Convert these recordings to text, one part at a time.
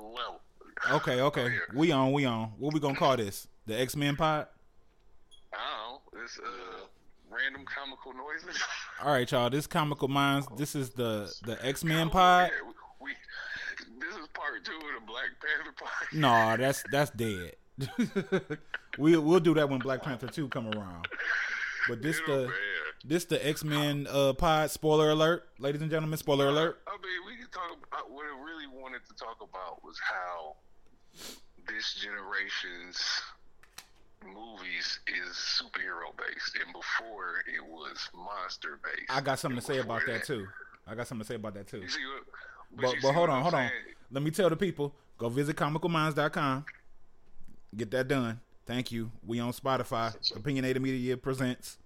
level. Okay, okay. We on, we on. What we gonna call this? The X Men pod? I don't know. It's uh, random comical noises. All right, y'all. This comical minds. This is the the X Men pod. yeah, we, we- this is part two of the Black Panther pod. No, that's that's dead. we we'll do that when Black Panther two come around. But this the this the X Men uh pod. Spoiler alert, ladies and gentlemen. Spoiler alert. I mean, we can talk about what I really wanted to talk about was how this generation's movies is superhero based, and before it was monster based. I got something to say about that too. I got something to say about that too. What? But you but hold on, I'm hold on. Let me tell the people. Go visit comicalminds.com. Get that done. Thank you. We on Spotify. Opinionated Media presents.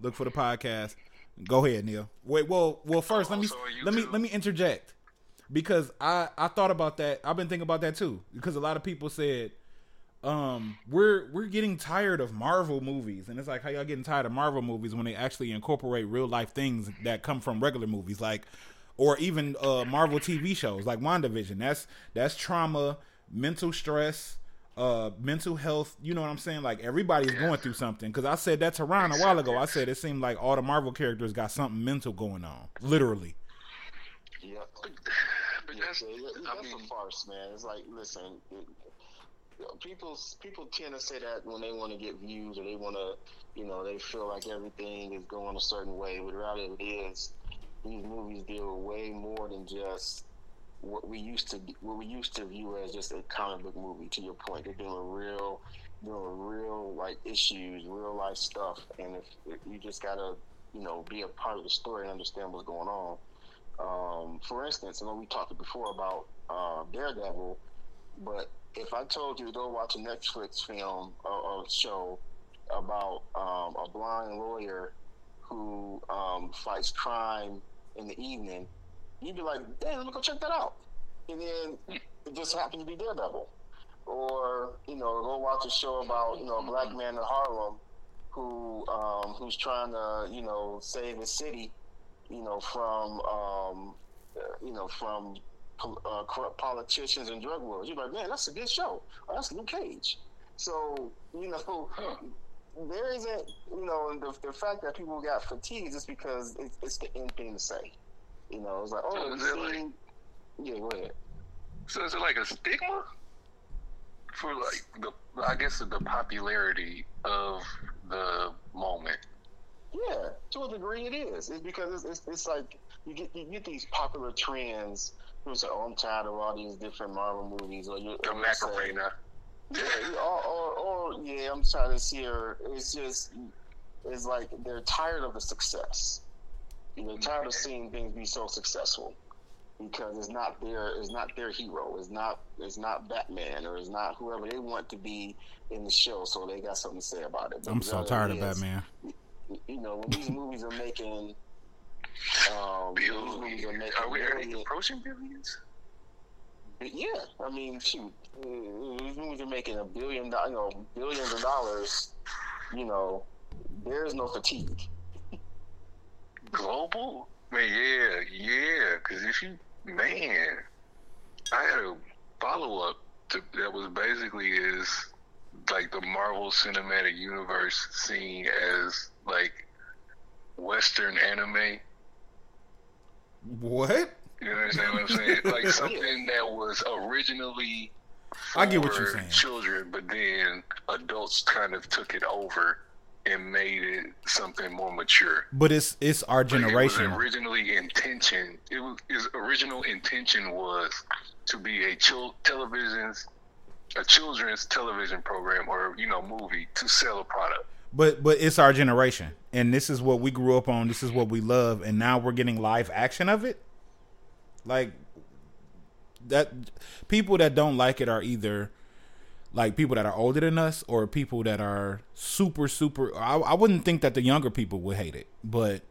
Look for the podcast. Go ahead, Neil. Wait, well, well, first let me let me let me interject because I I thought about that. I've been thinking about that too because a lot of people said um we're we're getting tired of Marvel movies and it's like how y'all getting tired of Marvel movies when they actually incorporate real life things that come from regular movies like or even uh Marvel TV shows like WandaVision that's that's trauma mental stress uh mental health you know what I'm saying like everybody's going through something cuz I said that to Ron a while ago I said it seemed like all the Marvel characters got something mental going on literally Yep. But Yeah, that's, yeah, yeah, I that's mean, a farce, man. It's like, listen, it, you know, people people tend to say that when they want to get views or they want to, you know, they feel like everything is going a certain way. But the reality is, these movies deal with way more than just what we used to what we used to view as just a comic book movie. To your point, they're doing real, doing real like issues, real life stuff, and if, if you just gotta, you know, be a part of the story and understand what's going on. Um, for instance, I know we talked before about uh, Daredevil, but if I told you to go watch a Netflix film or, or show about um, a blind lawyer who um, fights crime in the evening, you'd be like, "Damn, let me go check that out." And then it just happened to be Daredevil, or you know, go watch a show about you know a black man in Harlem who um, who's trying to you know save his city you know, from um, you know, from uh, corrupt politicians and drug lords. You're like, man, that's a good show. Oh, that's Luke Cage. So you know, there isn't, you know, the, the fact that people got fatigued is because it's, it's the end thing to say. You know, it's like, oh, So is it like- Yeah, go ahead. So is it like a stigma for like the I guess the popularity of the moment? Yeah, to a degree it is. It's because it's, it's, it's like you get you get these popular trends. People say, "Oh, I'm tired of all these different Marvel movies," or you The say, Macarena. Yeah, or, or, or yeah, I'm trying to see her. It's just, it's like they're tired of the success. You know, tired of seeing things be so successful because it's not their, it's not their hero. It's not, it's not Batman or it's not whoever they want to be in the show. So they got something to say about it. But I'm so reality tired of is, Batman You know, when these movies are making, um, movies are making, Are we already billion- approaching billions? yeah, I mean, shoot, these movies are making a billion, do- you know, billions of dollars. You know, there is no fatigue. Global? Man, yeah, yeah. Because if you, man, I had a follow up to that was basically is like the Marvel Cinematic Universe seen as like Western anime. what You understand what I'm saying? Like something that was originally I get what you're for saying. Children, but then adults kind of took it over and made it something more mature. but it's it's our generation It originally intention. It was his original intention was to be a chil- television's a children's television program or you know movie to sell a product. But but it's our generation, and this is what we grew up on. This is what we love, and now we're getting live action of it. Like that, people that don't like it are either like people that are older than us, or people that are super super. I, I wouldn't think that the younger people would hate it, but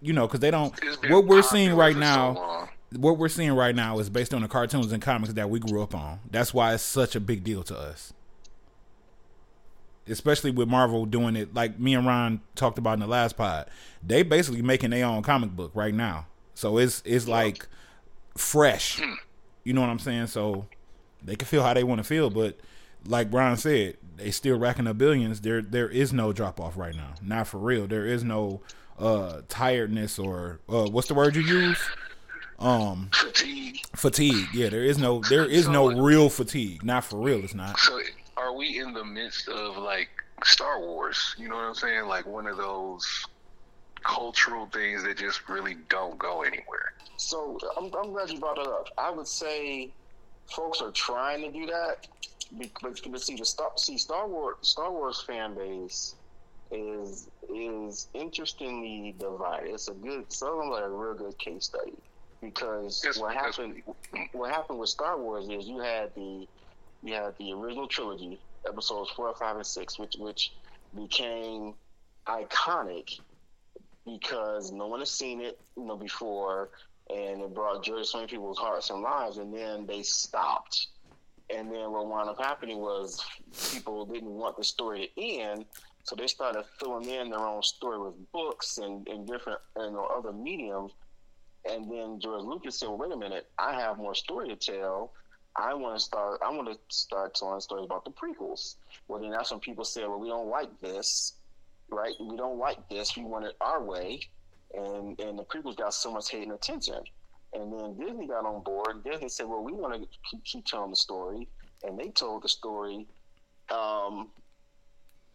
you know, because they don't. What we're seeing right for so now, what we're seeing right now is based on the cartoons and comics that we grew up on. That's why it's such a big deal to us. Especially with Marvel doing it like me and Ron talked about in the last pod. They basically making their own comic book right now. So it's it's like fresh. You know what I'm saying? So they can feel how they want to feel, but like Brian said, they still racking up billions. There there is no drop off right now. Not for real. There is no uh tiredness or uh what's the word you use? Um Fatigue. fatigue. Yeah, there is no there is no real fatigue. Not for real, it's not. So are we in the midst of like Star Wars? You know what I'm saying? Like one of those cultural things that just really don't go anywhere. So I'm, I'm glad you brought that up. I would say folks are trying to do that, because but see the Star see Star Wars Star Wars fan base is is interestingly divided. It's a good, something like a real good case study because Yes, what yes. happened what happened with Star Wars is you had the you had the original trilogy, episodes four, five, and six, which which became iconic because no one has seen it, you know, before, and it brought joy to so many people's hearts and lives, and then they stopped. And then what wound up happening was people didn't want the story to end, so they started filling in their own story with books and, and different know, other mediums. And then George Lucas said, well, "Wait a minute, I have more story to tell. I want to start. I want to start telling stories about the prequels." Well, then that's when people said, "Well, we don't like this, right? We don't like this. We want it our way." And and the prequels got so much hate and attention. And then Disney got on board. Disney said, "Well, we want to keep, keep telling the story," and they told the story. Um,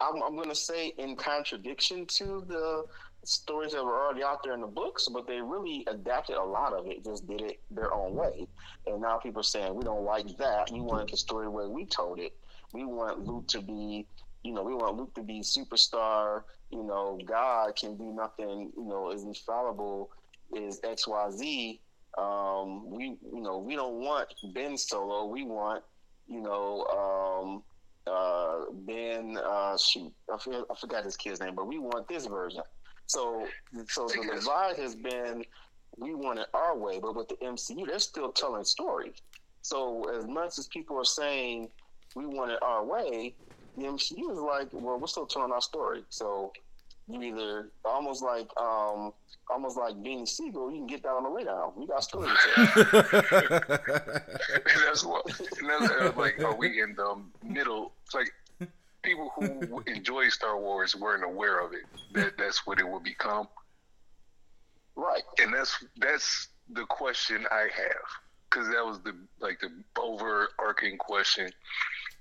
I'm, I'm going to say in contradiction to the stories that were already out there in the books, but they really adapted a lot of it. Just did it their own way. And now people are saying we don't like that. We wanted the story where we told it. We want Luke to be, you know, we want Luke to be superstar. You know, God can do nothing. You know, is infallible. Is X Y Z. Um, we, you know, we don't want Ben Solo. We want, you know, um, uh, Ben. Uh, shoot, I forgot, I forgot his kid's name, but we want this version. So, so the divide has been we want it our way, but with the MCU, they're still telling stories. So, as much as people are saying we want it our way, the MCU is like, well, we're still telling our story. So, you either almost like, um, almost like Beanie Sigel, you can get that on the way down. We got tell. And that's what. And that's uh, like, are we in the middle? It's like people who enjoy Star Wars weren't aware of it. That that's what it would become. right. and that's that's the question I have because that was the like the overarching question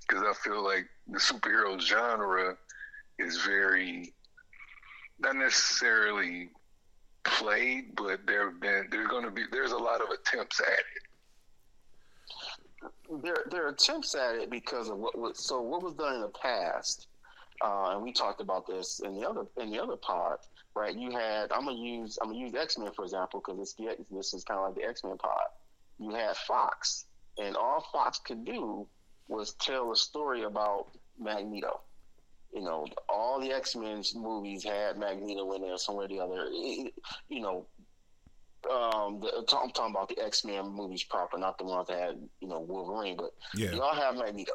because I feel like the superhero genre is very not necessarily played, but there have been there's going to be there's a lot of attempts at it. there there are attempts at it because of what was so what was done in the past, uh, and we talked about this in the other in the other pod, right? You had I'm gonna use I'm gonna use X Men for example because the this is kind of like the X Men pod. You had Fox, and all Fox could do was tell a story about Magneto. You know, all the X Men movies had Magneto in there somewhere or the other. It- you know, um, the, I'm talking about the X Men movies proper, not the ones that had you know Wolverine, but yeah. they all have Magneto,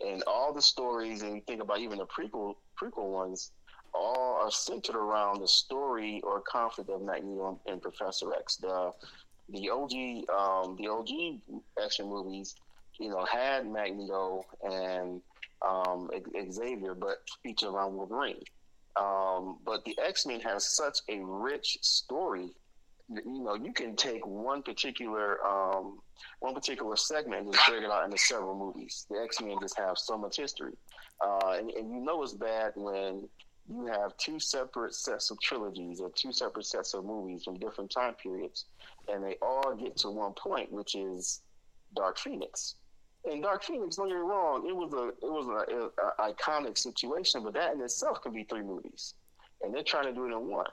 and all the stories, and you think about even the prequel prequel ones, all are centered around the story or conflict of Magneto and Professor X. The the OG um, the OG action movies, you know, had Magneto and um, Xavier, but feature around Wolverine. Um, but the X Men has such a rich story. You know, you can take one particular um, one particular segment and just break it out into several movies. The X Men just have so much history, uh, and, and you know it's bad when you have two separate sets of trilogies or two separate sets of movies from different time periods, and they all get to one point, which is Dark Phoenix. And Dark Phoenix, don't get me wrong, it was a it was an iconic situation, but that in itself can be three movies, and they're trying to do it in one.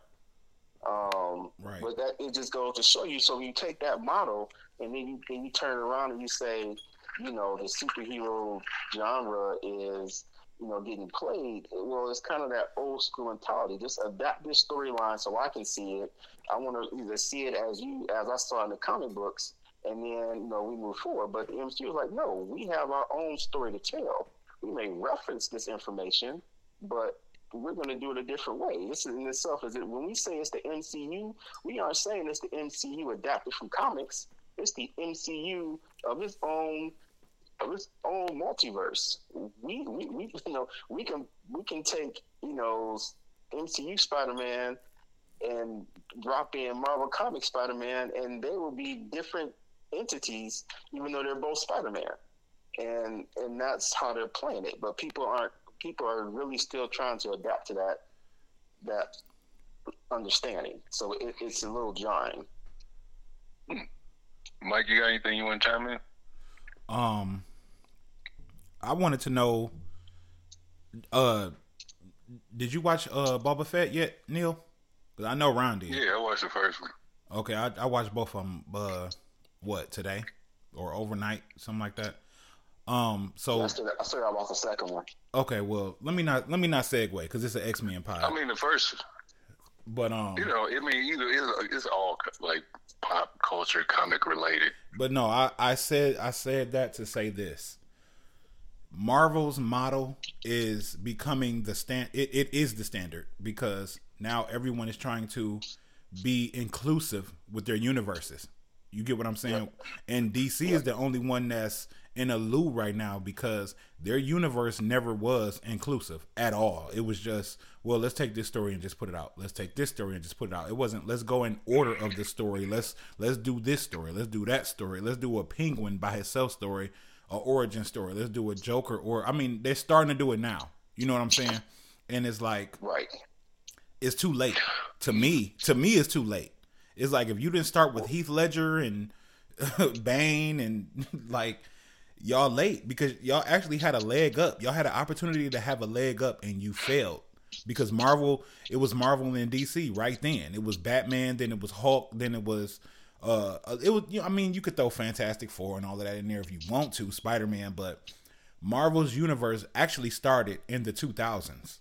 Um, Right. But that it just goes to show you. So you take that model, and then you then you turn around and you say, you know, the superhero genre is you know getting played. Well, it's kind of that old school mentality. Just adapt this storyline so I can see it. I want to either see it as you as I saw in the comic books, and then you know we move forward. But the MCU was like, no, we have our own story to tell. We may reference this information, but we're going to do it a different way. This in itself is it when we say it's the MCU, we aren't saying it's the MCU adapted from comics. it's the MCU of its own of its own multiverse. We, we, we you know we can we can take you know MCU Spider Man and drop in Marvel Comic Spider Man, and they will be different entities, even though they're both Spider Man. And and that's how they're playing it. But people aren't people are really still trying to adapt to that that understanding. So it, it's a little jarring. Mike, you got anything you want to chime in? Um, I wanted to know. Uh, did you watch uh Boba Fett yet, Neil? Because I know Ron did. Yeah, I watched the first one. Okay, I, I watched both of them. Uh, what today or overnight, something like that. Um, so I still, I still got watch the second one. okay, well, let me not let me not segue because it's an X Men pod. I mean, the first, but um, you know, I mean, either it's, it's all like pop culture, comic related. But no, I, I said I said that to say this. Marvel's model is becoming the stand it, it is the standard because now everyone is trying to be inclusive with their universes. You get what I'm saying? And DC is the only one that's in a loo right now because their universe never was inclusive at all. It was just, well, let's take this story and just put it out. Let's take this story and just put it out. It wasn't let's go in order of the story. Let's let's do this story. Let's do that story. Let's do a penguin by himself story, a origin story. Let's do a Joker or I mean, they're starting to do it now. You know what I'm saying? And it's like Right. it's too late. To me, to me it's too late. It's like if you didn't start with Heath Ledger and Bane and like y'all late because y'all actually had a leg up. Y'all had an opportunity to have a leg up and you failed because Marvel. It was Marvel and DC right then. It was Batman, then it was Hulk, then it was. Uh, it was. You know, I mean, you could throw Fantastic Four and all of that in there if you want to, Spider Man, but Marvel's universe actually started in the 2000s,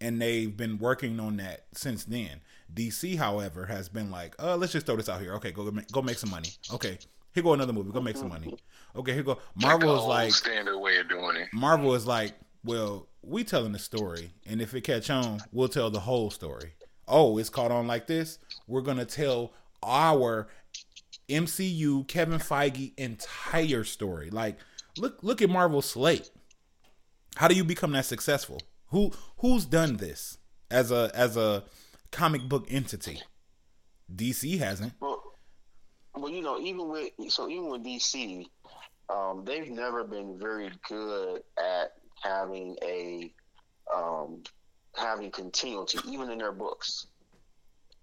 and they've been working on that since then. DC, however, has been like, uh, let's just throw this out here. Okay, go make, go make some money. Okay, here go another movie. Go make some money. Okay, here go. Marvel is like standard way of doing it. Marvel is like, well, we telling the story, and if it catch on, we'll tell the whole story. Oh, it's caught on like this. We're gonna tell our MCU Kevin Feige entire story. Like, look, look at Marvel's slate. How do you become that successful? Who who's done this as a as a comic book entity? DC hasn't. Well, well, you know, even with so even with DC, um, they've never been very good at having a um, having continuity, even in their books.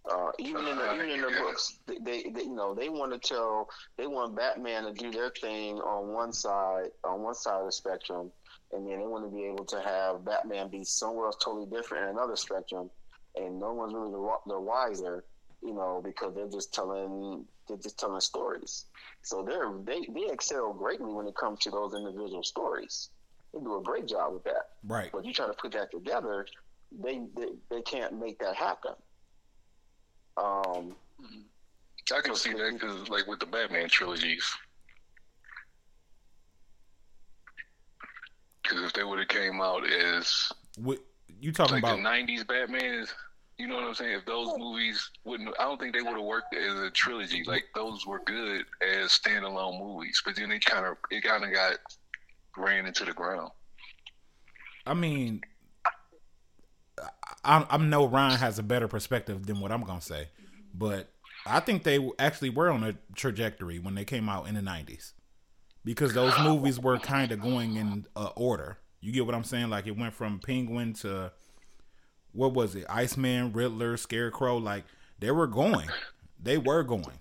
Uh, even in their, even in their books, they, they, they you know they want to tell they want Batman to do their thing on one side on one side of the spectrum, and then they want to be able to have Batman be somewhere else totally different in another spectrum, and no one's really the, the wiser, you know, because they're just telling they're just telling stories. So they're they they excel greatly when it comes to those individual stories. They do a great job with that. Right. But you try to put that together, they they, they can't make that happen. Um, I can see that because, like, with the Batman trilogies, because if they would have came out as What you talking like about? the '90s Batman, you know what I'm saying? If those movies wouldn't, I don't think they would have worked as a trilogy. Like those were good as standalone movies, but then it kind of it kind of got ran into the ground. I mean, I, I know Ryan has a better perspective than what I'm gonna say, but I think they actually were on a trajectory when they came out in the '90s because those movies were kind of going in uh, order. You get what I'm saying? Like it went from Penguin to what was it? Iceman, Riddler, Scarecrow. Like they were going, they were going,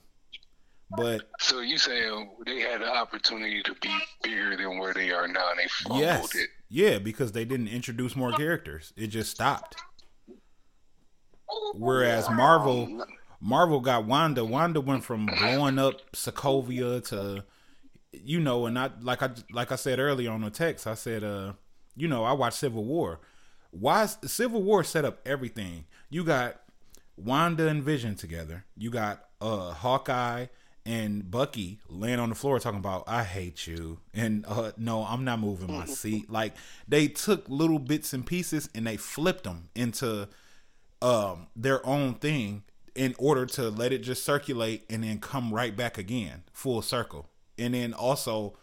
but So you saying they had the opportunity to be bigger than where they are now, and they fumbled yes, it. yeah, because they didn't introduce more characters. It just stopped. Whereas Marvel, Marvel got Wanda. Wanda went from blowing up Sokovia to, you know, and I like I like I said earlier on the text. I said, uh, you know, I watched Civil War. Why is- Civil War set up everything? You got Wanda and Vision together. You got uh Hawkeye and Bucky laying on the floor talking about I hate you and uh no, I'm not moving my seat. Like they took little bits and pieces and they flipped them into um their own thing in order to let it just circulate and then come right back again, full circle, and then also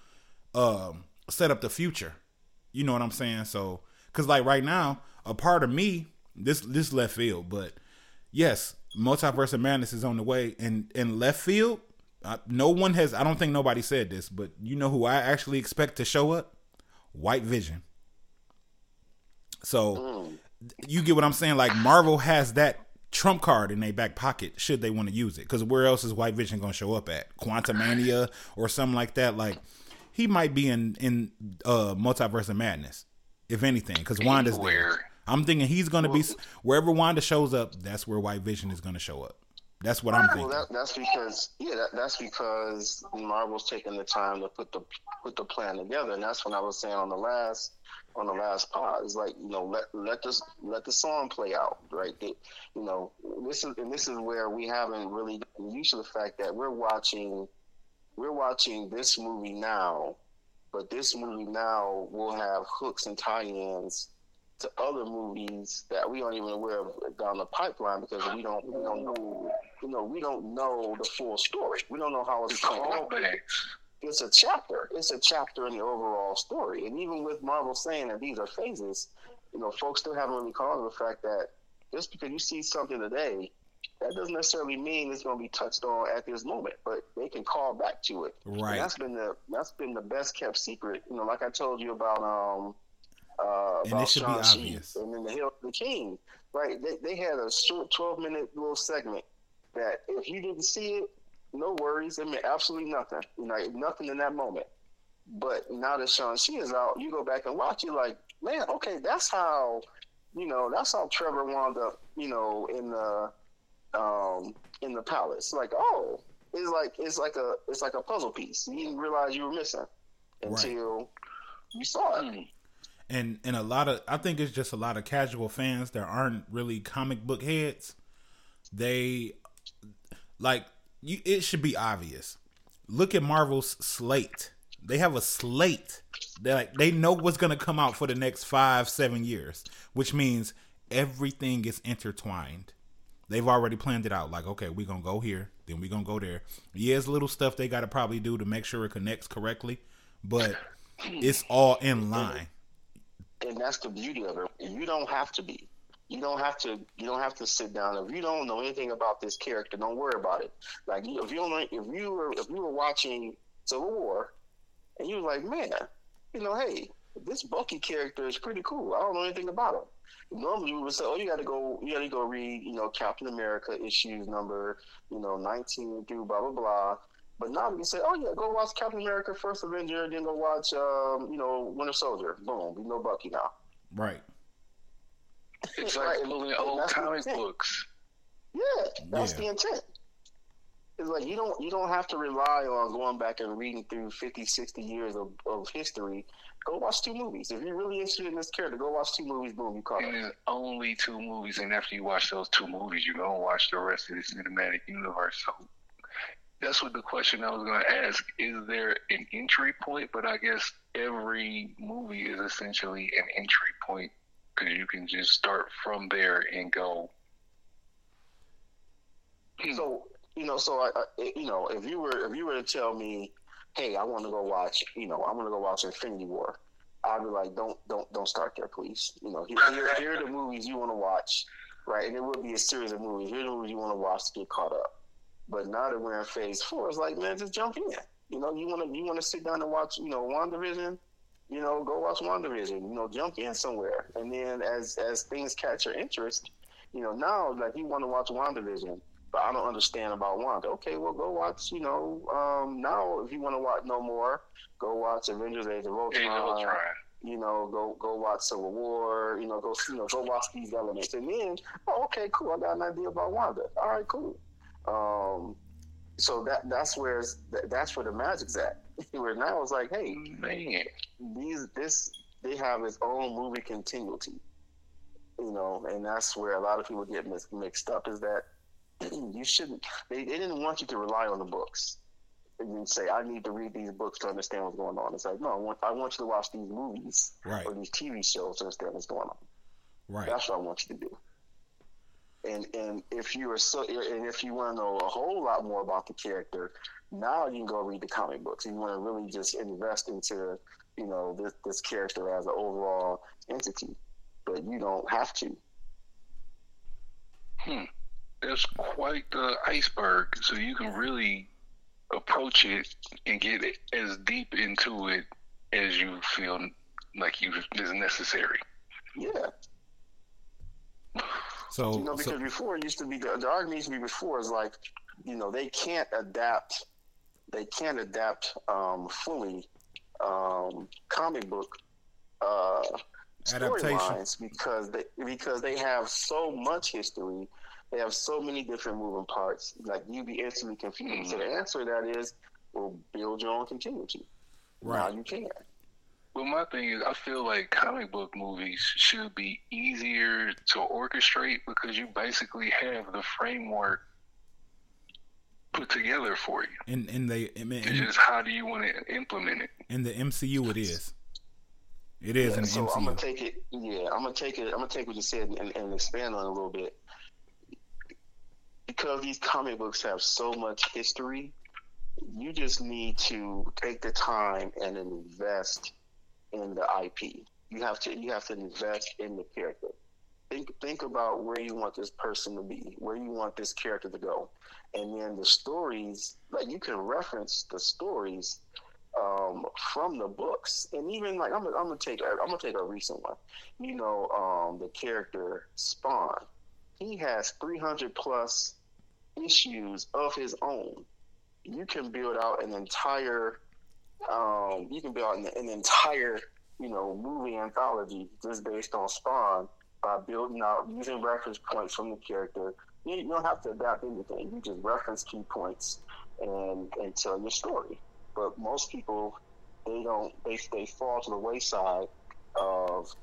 um, set up the future. You know what I'm saying? So, because like right now, a part of me, this this left field, but yes, multiverse of madness is on the way, and in left field, uh, no one has. I don't think nobody said this, but you know who I actually expect to show up? White Vision. So you get what I'm saying? Like Marvel has that trump card in their back pocket should they want to use it. Because where else is White Vision going to show up at? Quantumania or something like that. Like he might be in in uh Multiverse of Madness, if anything, because Wanda's there. I'm thinking he's going to be wherever Wanda shows up. That's where White Vision is going to show up. That's what I'm thinking. Well, that, that's because yeah, that, that's because Marvel's taking the time to put the put the plan together, and that's when I was saying on the last on the last pod is like you know let let this let the song play out, right? They, you know this is and this is where we haven't really used to the fact that we're watching we're watching this movie now, but this movie now will have hooks and tie-ins to other movies that we aren't even aware of down the pipeline because we don't we don't know you know we don't know the full story. We don't know how it's going. It's a chapter. It's a chapter in the overall story. And even with Marvel saying that these are phases, you know, folks still haven't really called the fact that just because you see something today, that doesn't necessarily mean it's going to be touched on at this moment, but they can call back to it. Right. And that's been the that's been the best kept secret. You know, like I told you about um uh, and it should Sean be obvious. And then the Hill the King, right? They, they had a short twelve minute little segment that if you didn't see it, no worries. I mean, absolutely nothing. You know, nothing in that moment. But now that Shang-Chi is out, you go back and watch. You're like, man, okay, that's how, you know, that's how Trevor wound up, you know, in the, um, in the palace. Like, oh, it's like it's like a it's like a puzzle piece. You didn't realize you were missing until right. you saw it. Mm and and a lot of I think it's just a lot of casual fans that aren't really comic book heads. They like you. It should be obvious. Look at Marvel's slate. They have a slate. They like they know what's gonna come out for the next five seven years, which means everything is intertwined. They've already planned it out. Like, okay, we're gonna go here, then we're gonna go there. Yeah, it's little stuff they gotta probably do to make sure it connects correctly, but it's all in line and that's the beauty of it. You don't have to be. You don't have to. You don't have to sit down. If you don't know anything about this character, don't worry about it. Like if you don't, if you were if you were watching Civil War, and you were like, man, you know, hey, this Bucky character is pretty cool. I don't know anything about him. Normally we would say, oh, you got to go, you got to go read, you know, Captain America issues number, you know, nineteen through blah blah blah. But now we can say, oh yeah, go watch Captain America: First Avenger, then go watch, um, you know, Winter Soldier. Boom, we know Bucky now. Right. It's like pulling old comic books. Yeah, that's yeah. the intent. It's like you don't you don't have to rely on going back and reading through 50, 60 years of, of history. Go watch two movies. If you're really interested in this character, go watch two movies. Boom, you caught it. There's only two movies, and after you watch those two movies, you're gonna watch the rest of the cinematic universe. So that's what the question I was going to ask. Is there an entry point? But I guess every movie is essentially an entry point because you can just start from there and go. So you know, so I, I, you know, if you were if you were to tell me, hey, I want to go watch, you know, I want to go watch Infinity War, I'd be like, don't don't don't start there, please. You know, here, here, here are the movies you want to watch, right? And it would be a series of movies. Here are the movies you want to watch to get caught up. But now that we're in phase four, it's like, man, just jump in. You know, you wanna you wanna sit down and watch, you know, WandaVision, you know, go watch WandaVision, you know, jump in somewhere. And then as as things catch your interest, you know, now like you wanna watch WandaVision, but I don't understand about Wanda. Okay, well go watch, you know, um, now if you wanna watch no more, go watch Avengers Age of Ultron. You know, go go watch Civil War. You know, go you know go watch these elements, and then oh, okay, cool. I got an idea about Wanda. All right, cool. Um, so that that's where that's where the magic's at. where now it's like, hey, man, these this they have its own movie continuity, you know, and that's where a lot of people get mix, mixed up. Is that you shouldn't? They, they didn't want you to rely on the books and then say, I need to read these books to understand what's going on. It's like, no, I want, I want you to watch these movies right. or these TV shows to understand what's going on. Right. That's what I want you to do. And and if you are so and if you want to know a whole lot more about the character, now you can go read the comic books. You want to really just invest into you know this this character as an overall entity, but you don't have to. Hmm. That's quite the iceberg. So you can really approach it and get it as deep into it as you feel like you is necessary. Yeah. So, you know, because so before it used to be the, the argument used to be before is like, you know, they can't adapt, they can't adapt um, fully um, comic book uh, storylines because they because they have so much history, they have so many different moving parts. Like you'd be instantly confused. So the hmm. answer to that is, well, build your own continuity. Now you can. Well, my thing is, I feel like comic book movies should be easier to orchestrate because you basically have the framework put together for you. And in the in, It's in, just how do you want to implement it? in the MCU, it is. It is in the so I'm gonna take it. Yeah, I'm gonna take it. I'm gonna take what you said and, and expand on it a little bit. Because these comic books have so much history, you just need to take the time and invest in the IP. You have to. You have to invest in the character. Think think about where you want this person to be, where you want this character to go, and then the stories. Like you can reference the stories um, from the books, and even like I'm, I'm gonna take I'm gonna take a recent one. You know, um, the character Spawn. He has 300 plus issues of his own. You can build out an entire, um, you can build out an, an entire, you know, movie anthology just based on Spawn by building out using reference points from the character. You, you don't have to adapt anything. You just reference key points and and tell your story but most people they don't they, they fall to the wayside of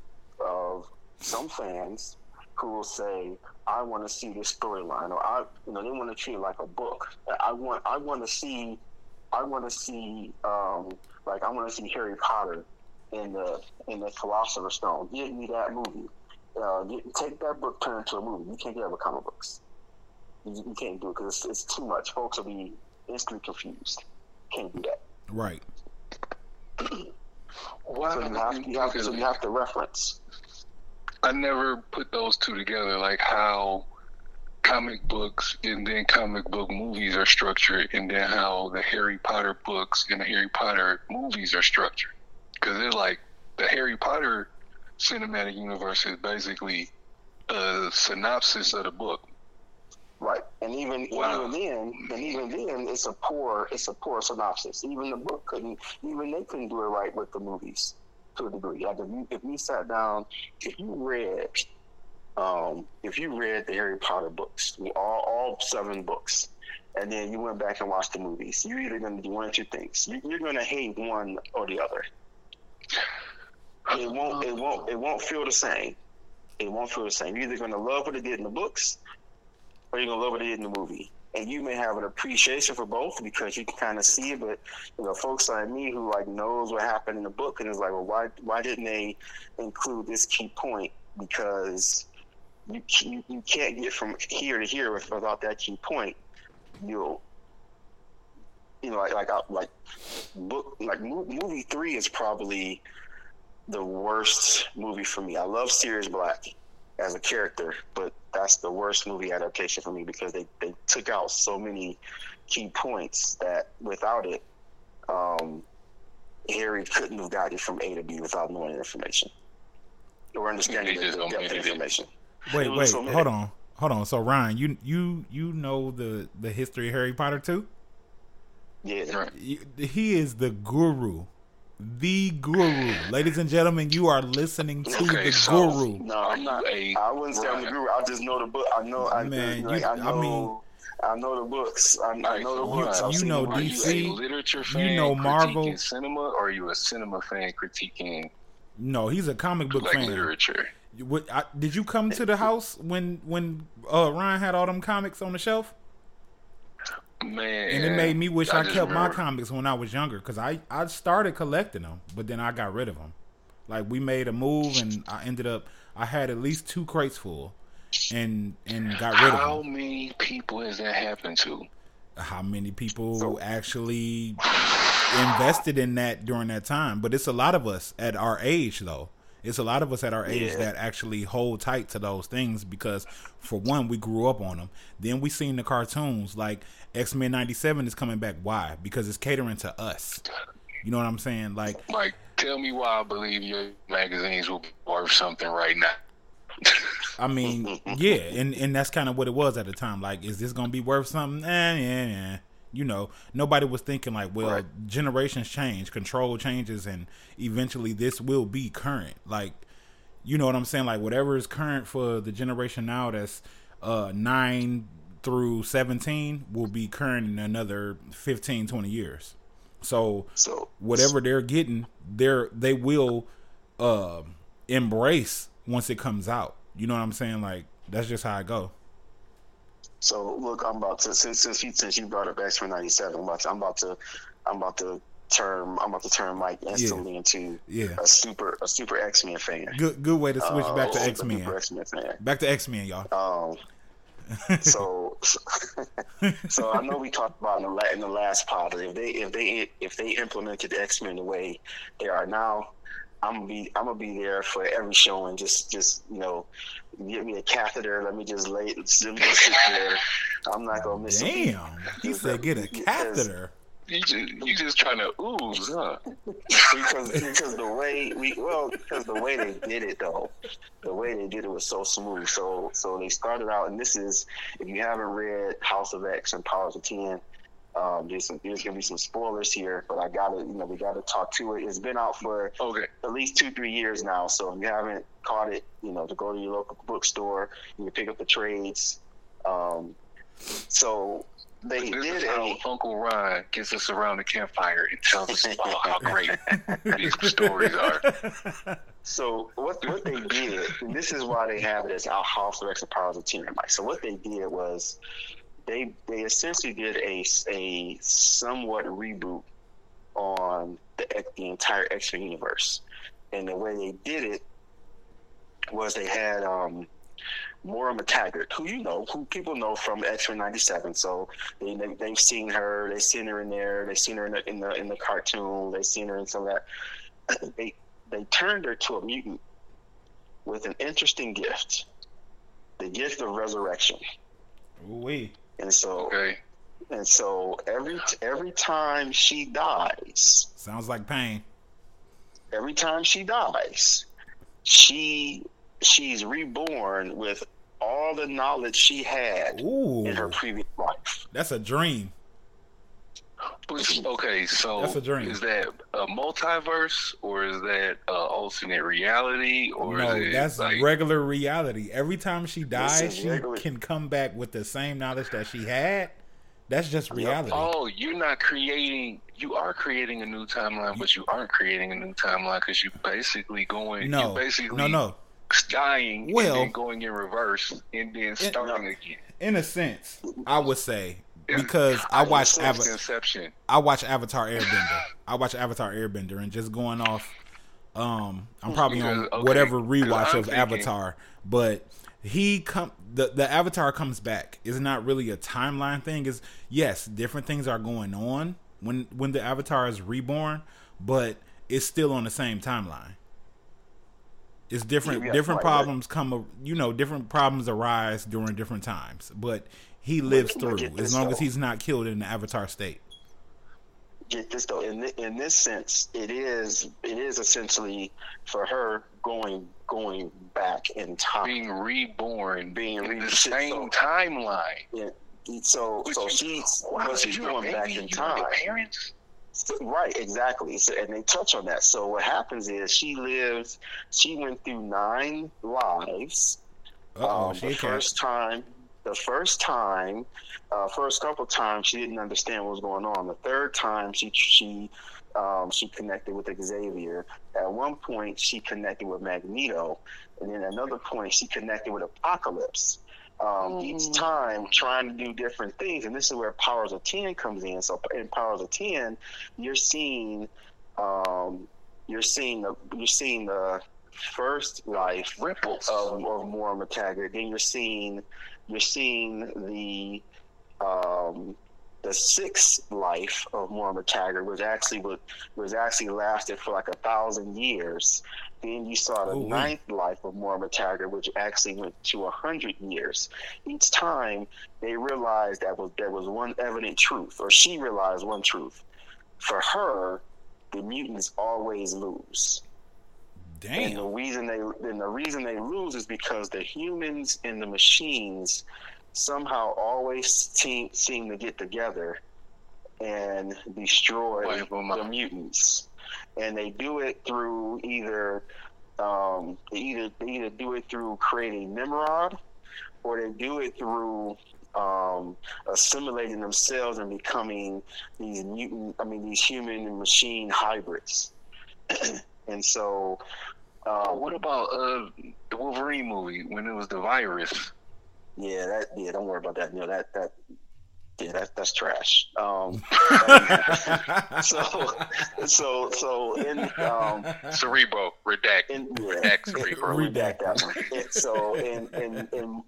of some fans who will say I want to see this storyline or I you know they want to treat it like a book. I want I want to see I want to see um, like I want to see Harry Potter in the in the Philosopher's Stone. Give me that movie. Uh, get, take that book turn it into a movie. You can't get it with comic books. You, you can't do it because it's, it's too much. Folks will be instantly confused. Can't do that. Right. Why? so you have, you have, so you have to reference. I never put those two together, like how comic books and then comic book movies are structured, and then how the Harry Potter books and the Harry Potter movies are structured. Because they're like the Harry Potter cinematic universe is basically a synopsis of the book. Right, and even Wow. even then, and even then, it's a poor it's a poor synopsis. Even the book couldn't, even they couldn't do it right with the movies to a degree. Like if you if you sat down, if you read, um, if you read the Harry Potter books, all all seven books, and then you went back and watched the movies, you're either going to do one or two things. You- You're going to hate one or the other. It won't it won't it won't feel the same. It won't feel the same. You're either going to love what it did in the books or you're gonna love what they did in the movie. And you may have an appreciation for both because you can kind of see it, but you know, folks like me who like knows what happened in the book and is like, well, why why didn't they include this key point? Because you you, can't get from here to here without that key point. You'll you know, like like I- like book like movie three is probably the worst movie for me. I love Sirius Black as a character, but that's the worst movie adaptation for me because they, they took out so many key points that without it, um, Harry couldn't have gotten from A to B without knowing information or understanding the, the depth of information. Wait, wait, so hold on, hold on. So Ryan, you you you know the the history of Harry Potter too? Yeah, Right. He is the guru, the guru. Ladies and gentlemen, you are listening to Okay, the so- guru. no, I'm not. a I wouldn't say I'm the guru. I just know the book. I know. I, Man, like, you- I I mean- I know the books. I, I know the books. you- you seen know the Are. DC, you a literature fan know Marvel. cinema, or are you a cinema fan critiquing No, he's a comic book like fan. literature? What, I, did you come to the house when when uh, Ryan had all them comics on the shelf? Man, And it made me wish I, just kept my comics when I was younger because I, I started collecting them, but then I got rid of them. Like we made a move and I ended up I had at least two crates full, and and got rid of them. How many people has that happened to? How many people So- actually invested in that during that time? But it's a lot of us at our age, though. It's a lot of us at our age Yeah. that actually hold tight to those things because, for one, we grew up on them. Then we seen the cartoons like X Men '97 is coming back. Why? Because it's catering to us. You know what I'm saying? Like Like, tell me why I believe your magazines will be worth something right now. I mean, yeah, and and that's kind of what it was at the time. Like, is this gonna be worth something? Eh, yeah, yeah. You know, nobody was thinking like, well, Right. generations change, control changes, and eventually this will be current. Like, you know what I'm saying? Like, whatever is current for the generation now that's uh nine through 17 will be current in another 15, 20 years. So So whatever they're getting, they're they will uh, embrace once it comes out. You know what I'm saying? Like that's just how I go. So look, I'm about to since since you since you brought up X Men '97, I'm about to I'm about to I'm about to turn I'm about to turn Mike instantly into Yeah. a super a super X Men fan. Good good way to switch back to Uh, X Men. Super X Men fan. Back to X Men, y'all. Um, so, so I know we talked about in the, in the last pod if they if they if they implemented the X Men the way they are now, I'm gonna be I'm gonna be there for every show and just just you know get me a catheter. Let me just lay let me just sit there. I'm not gonna miss. a. Damn. He said get a catheter. You just, you just trying to ooze, huh? because because the way we well because the way they did it though the way they did it was so smooth so so they started out and this is if you haven't read house of x and powers of 10 um, there's some, there's gonna be some spoilers here but i gotta you know we gotta talk to it it's been out for Okay. at least two three years now so if you haven't caught it you know to go to your local bookstore you can pick up the trades um, so they This did is a Uncle Ron gets us around the campfire and tells us about how great these stories are. So what what they did, and this is why they have it as our House of and Powers of Ten. Like, so what they did was they they essentially did a a somewhat reboot on the the entire X Men universe, and the way they did it was they had um. Moira McTaggart, who you know, who people know from X Men '97, so they, they they've seen her, they've seen her in there, they've seen her in the in the in the cartoon, they've seen her in some of that. They they turned her to a mutant with an interesting gift the gift of resurrection We. And so Okay. and so every every time she dies Sounds like pain. every time she dies she she's reborn with all the knowledge she had Ooh. in her previous life That's a dream. But- Okay, so That's a dream. is that a multiverse or is that a alternate reality or No, that's like regular reality. Every time she dies, she regular- can come back with the same knowledge that she had. That's just reality. oh you're not creating you are creating a new timeline but you aren't creating a new timeline because you're basically going no, you're basically no, no. dying Well- and then going in reverse and then starting again. In a sense, I would say Yeah. Because I watched sense, Ava- Inception. I watch Avatar Airbender. I watch Avatar Airbender and just going off. Um, I'm probably on Because- okay, whatever rewatch of thinking- Avatar, but he come the the Avatar comes back. It's not really a timeline thing. Is yes, different things are going on when when the Avatar is reborn, but it's still on the same timeline. It's different. Yeah, different right. problems come. You know, different problems arise during different times, but he lives but through get as this, long as he's not killed in the Avatar state. get this though in thi- in this sense it is it is essentially for her going going back in time Being reborn Being in re- the so- same timeline. Yeah. so But so you- she's wow, what she's you're going back in time Parents? Right exactly so, and they touch on that so what happens is she lives she went through nine lives Uh oh, um, she the first time the first time uh, first couple times she didn't understand what was going on the third time she she um, she connected with Xavier. At one point, she connected with Magneto, and then another point, she connected with Apocalypse. Um, Each time, trying to do different things, and this is where Powers of Ten comes in. So, in Powers of Ten, you're seeing, um, you're seeing the you're seeing the first life Ripples. of, of Moira McTaggart. Then you're seeing you're seeing the um, the sixth life of Moira McTaggart, which actually was was actually lasted for like a thousand years. Then you saw the Ooh-wee. ninth life of Moira McTaggart, which actually went to a hundred years. Each time they realized that was there was one evident truth, or she realized one truth. For her, the mutants always lose. And the reason they and the reason they lose is because the humans and the machines somehow always seem seem to get together and destroy the mutants. And they do it through either um, they either they either do it through creating Nimrod or they do it through um, assimilating themselves and becoming these mutant I mean these human and machine hybrids. and so Uh, what about uh, the Wolverine movie when it was the virus? Yeah, that yeah, don't worry about that. You know that that yeah, that that's trash. Um, so so so in um Cerebro, redact. in yeah, Redact Cerebro. redact that one. So in in in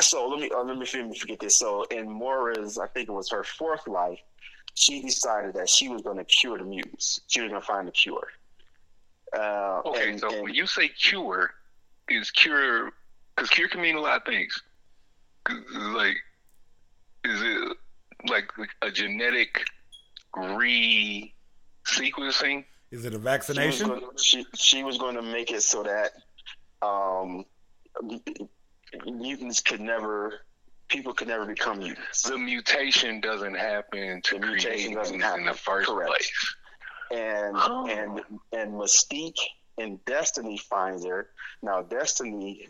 so let me uh, let me forget this. So in Moira's, I think it was her fourth life, she decided that she was going to cure the mutants. She was going to find a cure. Uh, Okay, and- so and- when you say cure, is cure because cure can mean a lot of things. Like, is it like a genetic re-sequencing? Is it a She was, vaccination? going, she, she was going to make it so that um, mutants could never, people could never become mutants. The mutation doesn't happen to The mutation create doesn't mutants in the first Correct. place. And Oh. and and Mystique and Destiny finds her. Now Destiny,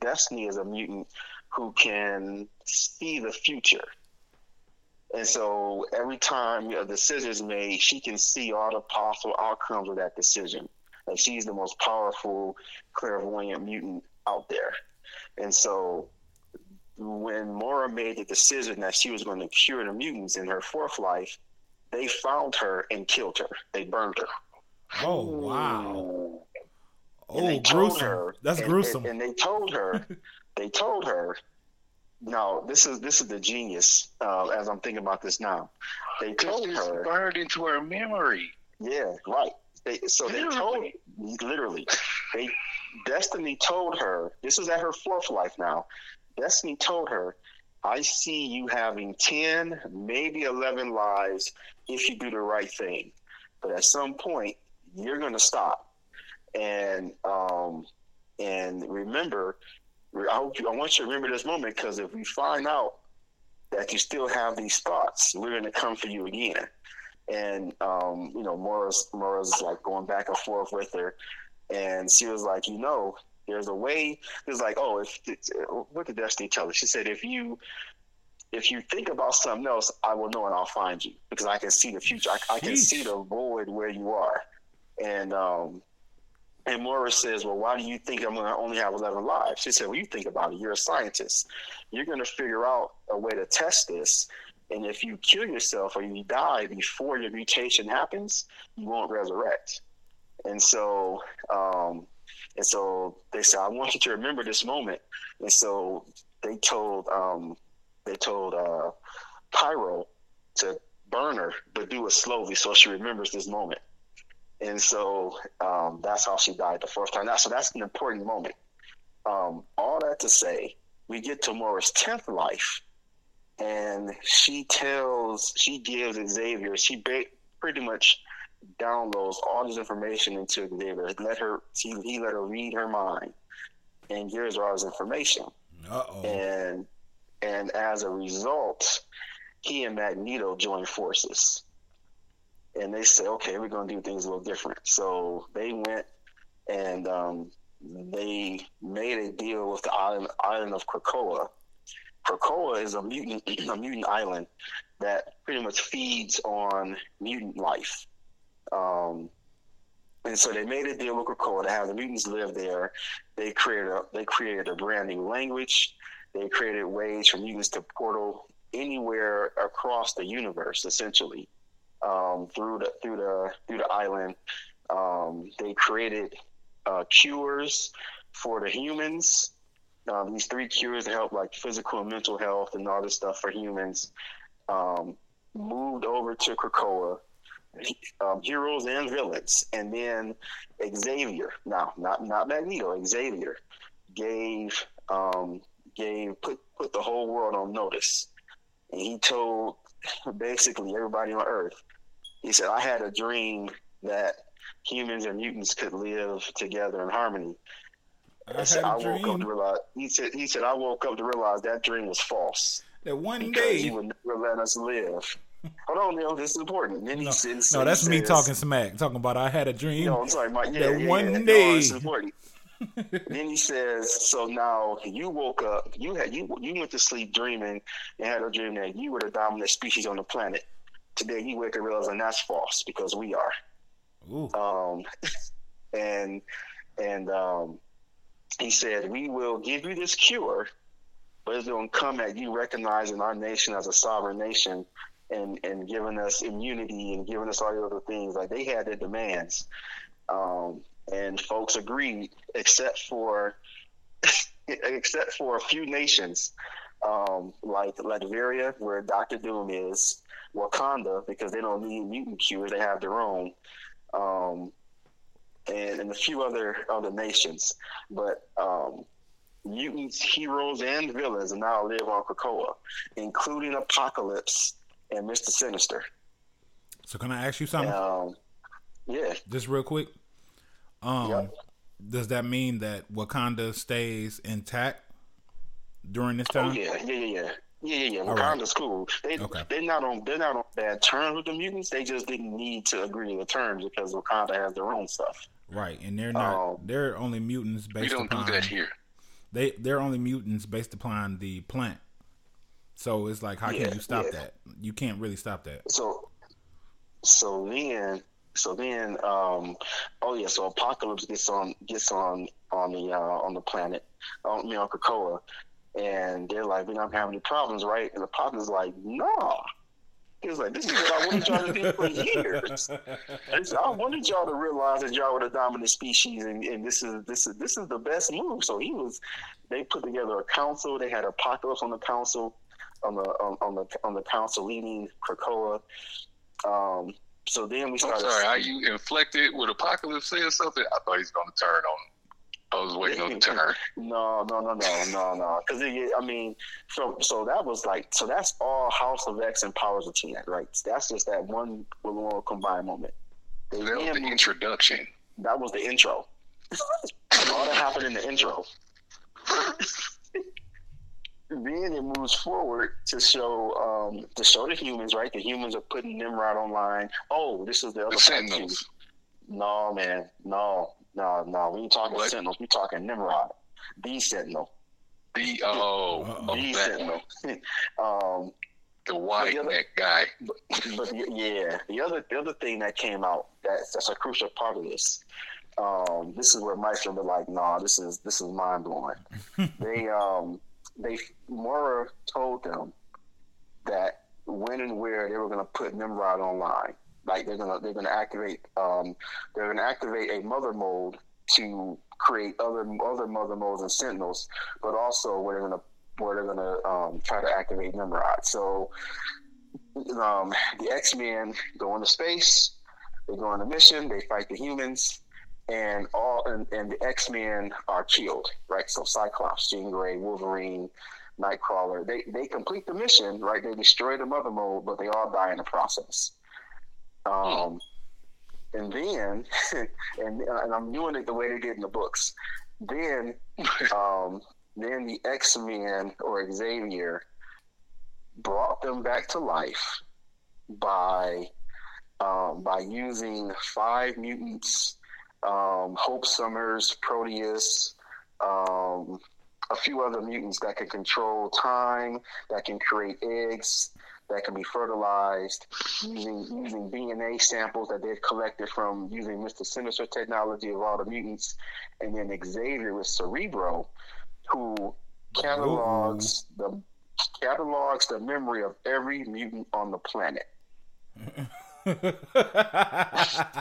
Destiny is a mutant who can see the future. And so every time a decision is made, she can see all the possible outcomes of that decision. And she's the most powerful clairvoyant mutant out there. And so when Moira made the decision that she was going to cure the mutants in her fourth life, they found her and killed her. They burned her. Oh wow. And Oh, they told gruesome. her- That's and- gruesome. And, and they told her, they told her, no, this is this is the genius. Uh, as I'm thinking about this now, they told It's her, burned into her memory. yeah, right. They, so they told, literally, they Destiny told her. This is at her fourth life now. Destiny told her, "I see you having ten, maybe eleven lives if you do the right thing, but at some point you're going to stop." And um, and remember, I hope you, I want you to remember this moment because if we find out that you still have these thoughts, we're going to come for you again. And um, you know, Moira's Moira's like going back and forth with her, and she was like, you know, there's a way. It's like, oh, if it's, what did Destiny tell her? She said, if you if you think about something else, I will know and I'll find you because I can see the future. I, I can see the void where you are. And um, and Moira says, well, why do you think I'm going to only have 11 lives? She said, well, you think about it. You're a scientist. You're going to figure out a way to test this. And if you kill yourself or you die before your mutation happens, you won't resurrect. And so, um, and so they said, I want you to remember this moment. And so they told, um, they told uh, Pyro to burn her, but do it slowly so she remembers this moment. And so um, that's how she died the first time. So that's an important moment. Um, all that to say, we get to Moira's 10th life, and she tells, she gives Xavier, she ba- pretty much downloads all this information into Xavier. Let her, he, he let her read her mind and gives her all this information. Uh oh. And and as a result, he and Magneto joined forces. And they say, okay, we're going to do things a little different. So they went and um, they made a deal with the island, island of Krakoa. Krakoa is a mutant, a mutant island that pretty much feeds on mutant life. Um, and so they made a deal with Krakoa to have the mutants live there. They created a, they created a brand new language. They created ways for mutants to portal anywhere across the universe, essentially, um, through the through the through the island. Um, they created uh, cures for the humans. Uh, these three cures to help like physical and mental health and all this stuff for humans. Um, moved over to Krakoa, um, heroes and villains, and then Xavier. Now, not not Magneto. Xavier gave um, gave put put the whole world on notice. And he told basically everybody on Earth. He said, "I had a dream that humans and mutants could live together in harmony." I, said, had I woke up to realize. He said, "He said I woke up to realize that dream was false that one day he would never let us live." Hold on, Neil. This is important. Then he No, says, no, that's he me talking smack, talking about I had a dream. No, I'm sorry, Mike. Yeah, That yeah, one yeah. No, day. important. Then he says, "So now you woke up. You had you you went to sleep dreaming and had a dream that you were the dominant species on the planet. Today you wake up realizing that's false because we are. Ooh. Um, and and um, he said, we will give you this cure, but it's going to come at you recognizing our nation as a sovereign nation." And, and giving us immunity and giving us all the other things like they had their demands, um, and folks agreed, except for except for a few nations, um, like Latveria, where Doctor Doom is, Wakanda, because they don't need mutant cures; they have their own, um, and, and a few other other nations. But um, mutants, heroes, and villains now live on Krakoa, including Apocalypse and Mister Sinister. So can I ask you something, Um, yeah, just real quick? Um, Yep. does that mean that Wakanda stays intact during this Oh time? yeah, yeah, yeah, yeah. Yeah, yeah, yeah. All right. Wakanda's cool. They Okay. they're not on they're not on bad terms with the mutants. They just didn't need to agree to the terms because Wakanda has their own stuff. Right, and they're not. Um, they're only mutants based. We don't upon. do that here. They they're only mutants based upon the plant. So it's like, how Yeah, can you stop yeah. that? You can't really stop that. So so then so then um oh yeah, so Apocalypse gets on gets on on the uh on the planet on me on Krakoa and they're like, We're not having any problems, right? And Apocalypse is like, Nah. He was like, This is what I wanted y'all to do for years. I wanted y'all to realize that y'all were the dominant species, and, and this is this is this is the best move. So he was. They put together a council. They had Apocalypse on the council, on the on, on the on the council leading Krakoa. Um, so then we I'm started. sorry, are you inflected with Apocalypse saying something? I thought he's going to turn on. I was waiting on the turn. No, no, no, no, no, no. Because I mean, so so that was like so that's all House of X and Powers of Ten, right? That's just that one little combined moment. They That was the moved- introduction. that was the intro. All that happened in the intro. then it moves forward to show um, to show the humans, right? The humans are putting Nimrod online. Oh, this is the other The. Sentinels. No, man, no, no, no. We ain't talking What? Sentinels. We talking Nimrod, the Sentinel, The oh, Uh-oh. oh the Sentinel. um, the white The other- neck guy. but the, yeah, the other the other thing that came out that's that's a crucial part of this. Um, this is where Mike's gonna be like, nah, this is this is mind blowing. they um they Moira told them that when and where they were gonna put Nimrod online. Like they're gonna they're gonna activate um they're gonna activate a Mother Mold to create other other Mother Molds and sentinels, but also where they're gonna where they're gonna um, try to activate Nimrod. So um, the X Men go into space. They go on a mission. They fight the humans, and all and, and the X Men are killed. Right. So Cyclops, Jean Grey, Wolverine, Nightcrawler. They they complete the mission. Right. They destroy the Mother Mold, but they all die in the process. Um, and then, and, and I'm doing it the way they did in the books. Then, um, then the X Men or Xavier brought them back to life by um, by using five mutants, um, Hope Summers, Proteus, um, a few other mutants that can control time, that can create eggs, that can be fertilized using using DNA samples that they've collected from using Mr. Sinister technology of all the mutants, and then Xavier with Cerebro, who catalogs the catalogs the memory of every mutant on the planet.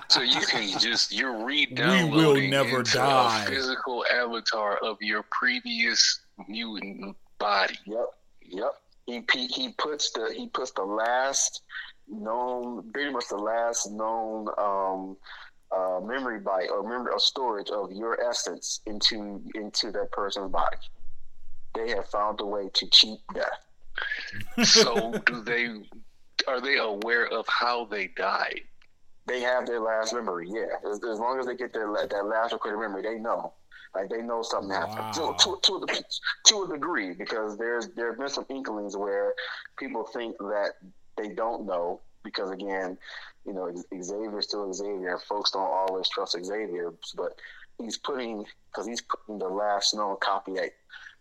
so you can just you're re-downloading We will never into die. a physical avatar of your previous mutant body. Yep, yep. He, he he puts the he puts the last known, pretty much the last known um, uh, memory byte or memory or storage of your essence into into that person's body. They have found a way to cheat death. So do they? Are they aware of how they died? They have their last memory. Yeah, as, as long as they get their that last recorded memory, they know. Like they know something happened Wow. to, to, to, a, to a degree because there's there have been some inklings where people think that they don't know because again, you know Xavier's still Xavier. Folks don't always trust Xavier, but he's putting because he's putting the last known copy that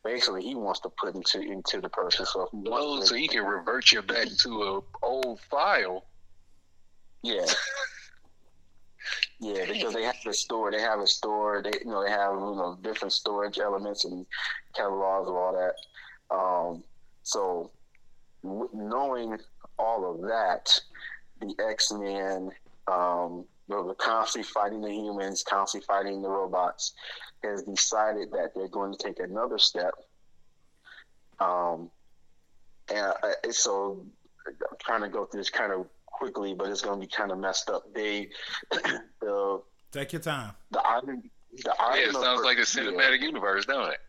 basically he wants to put into into the person. So Oh, so he can revert you back to a old file. Yeah. Yeah, because they have the store. They have a store. They you know they have you know different storage elements and catalogs and all that. Um, so w- knowing all of that, the X Men, um, they're constantly fighting the humans, constantly fighting the robots, has decided that they're going to take another step. Um, and uh, so I'm trying to go through this kind of quickly, but it's going to be kind of messed up. They the Take your time. the island. The Yeah, island it of sounds Kra- like a cinematic universe, don't it?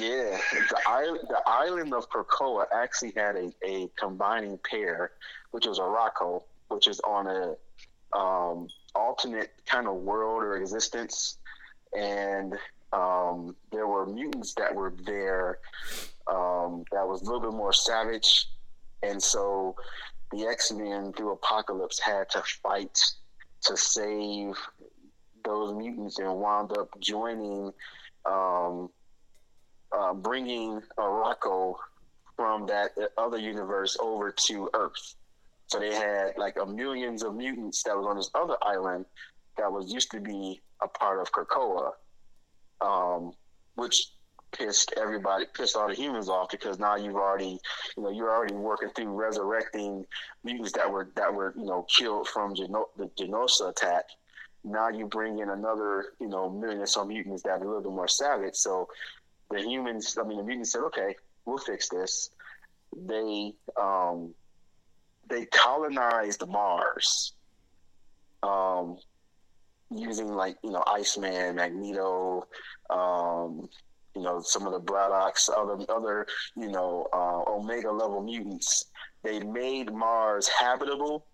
Yeah, the island, the island of Krakoa actually had a, a combining pair, which was Arakko, which is on a um, alternate kind of world or existence, and um, there were mutants that were there um, that was a little bit more savage, and so the X Men through Apocalypse had to fight to save those mutants and wound up joining, um, uh, bringing Arakko from that other universe over to Earth. So they had like a millions of mutants that was on this other island that was used to be a part of Krakoa, um, which pissed everybody, pissed all the humans off because now you've already, you know, you're already working through resurrecting mutants that were that were you know killed from Geno- the Genosha attack. Now you bring in another, you know, million or some mutants that are a little bit more savage. So the humans, I mean, the mutants said, "Okay, we'll fix this." They um, they colonized Mars, um, using like you know Iceman, Magneto, um, you know some of the Braddock's, other other you know uh, Omega level mutants. They made Mars habitable,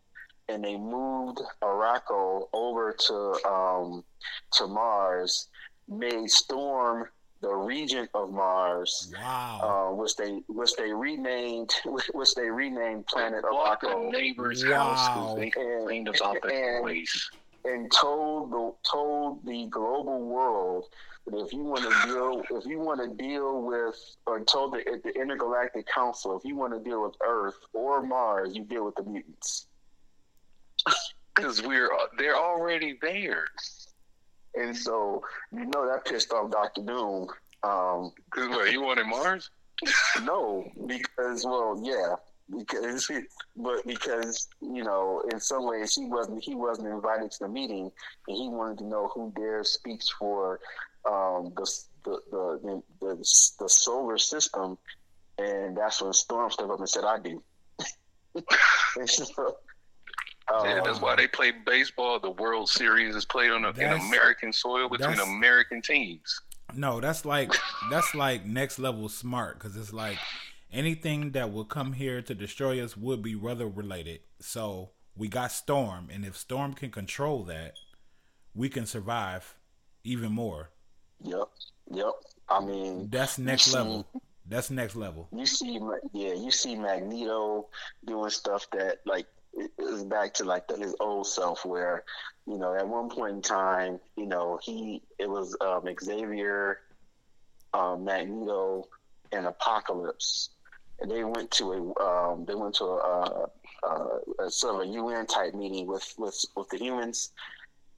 and they moved Arakko over to um, to Mars. Made Storm the regent of Mars, Wow. uh, which they which they renamed which they renamed Planet Walk the Arakko, neighbor's Wow. house they And- cleaned us off the and- waste. And told the told the global world that if you want to deal if you want to deal with or told the, the intergalactic council if you want to deal with Earth or Mars you deal with the mutants Because we're they're already there. and so you know that pissed off Doctor Doom um, Because what you wanted Mars? no because well yeah because but because you know in some ways he wasn't he wasn't invited to the meeting and he wanted to know who there speaks for um, the, the, the the the solar system and that's when Storm stepped up and said I do And so, yeah, um, that's why they play baseball. The World Series is played on a, in American soil between American teams. No, that's like that's like next level smart because it's like anything that will come here to destroy us would be weather related. So we got Storm, and if Storm can control that, we can survive even more. yep yep I mean That's next see- level. That's next level. you see, yeah, you see Magneto doing stuff that like it is back to like the, his old self, where you know at one point in time, you know he it was um, Xavier, um, Magneto, and Apocalypse, they went to a um, they went to a, a, a sort of a UN type meeting with with with the humans,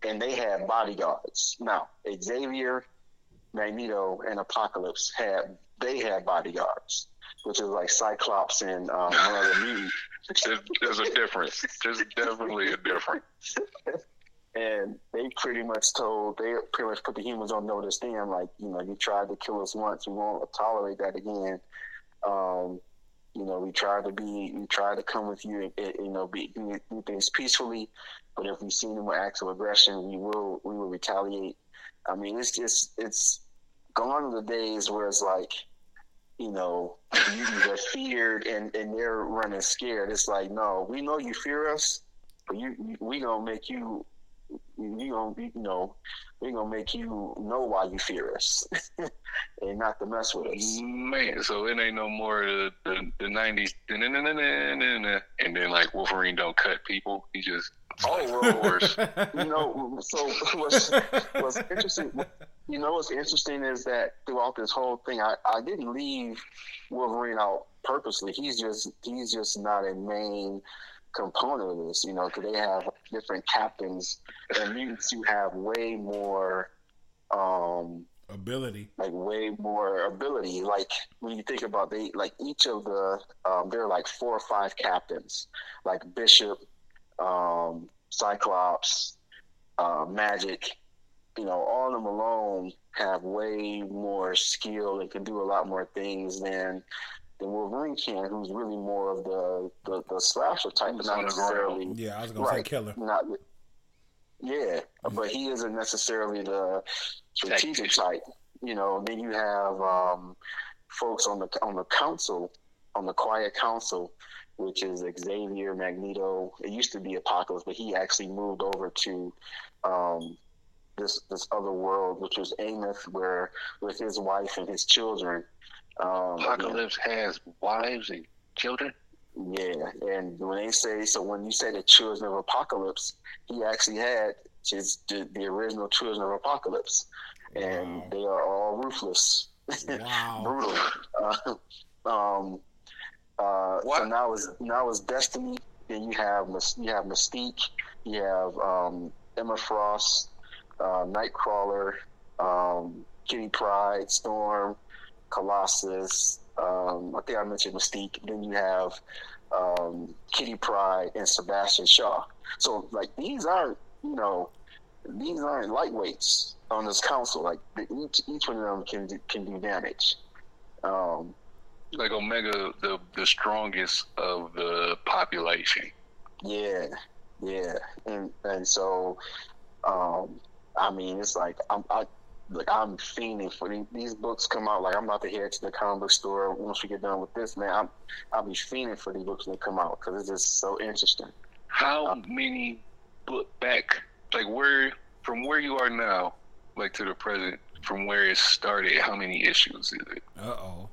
and they had bodyguards. Now Xavier, Magneto, and Apocalypse had they had bodyguards, which is like Cyclops and um, one of the mutants. there's, there's a difference. There's definitely a difference. and they pretty much told they pretty much put the humans on notice then like you know you tried to kill us once we won't tolerate that again um, you know we try to be we try to come with you and, you know be, do, things peacefully. But if we see any more acts of aggression we will we will retaliate. I mean it's just it's gone the days where it's like you know are feared and and they're running scared. It's like no we know you fear us but you, we gonna make you we gonna you know we gonna make you know why you fear us and not to mess with us. Man, so it ain't no more the the, the nineties and then like Wolverine don't cut people. He just oh well, you know. So what's what's interesting, you know, what's interesting is that throughout this whole thing, I I didn't leave Wolverine out purposely. He's just he's just not a main component of this, you know, because they have different captains and mutants who have way more um, ability, like way more ability. Like when you think about they, like each of the, um, there are like four or five captains, like Bishop, um, Cyclops, uh, Magik. You know, all of them alone have way more skill and can do a lot more things than than Wolverine can, who's really more of the the, the slasher type, but not necessarily. Yeah, I was gonna right, say killer. Not. Yeah, but he isn't necessarily the strategic type. You know, then you have um, folks on the on the council, on the Quiet Council, which is Xavier, Magneto. It used to be Apocalypse, but he actually moved over to um, this this other world, which was Amorth, where with his wife and his children, um, Apocalypse yeah. has wives and children. Yeah, and when they say so, when you say the children of Apocalypse, he actually had his the, the original children of Apocalypse, and wow. they are all ruthless, wow. brutal. Uh, um, uh, so now is now is Destiny. Then you have you have Mystique, you have um, Emma Frost, uh, Nightcrawler, um, Kitty Pryde, Storm, Colossus. Um, I think I mentioned Mystique. Then you have um, Kitty Pryde and Sebastian Shaw. So like these aren't you know these aren't lightweights on this council. Like each each one of them can do, can do damage. Um, like Omega, the the strongest of the population. Yeah, yeah, and and so, um, I mean, it's like I'm, I like I'm fiending for these, these, books come out. Like I'm about to head to the comic book store once we get done with this, man. I'm I'll be fiending for these books to come out because it's just so interesting. How um, many book back like where from where you are now, like to the present, from where it started? How many issues is it? Uh oh.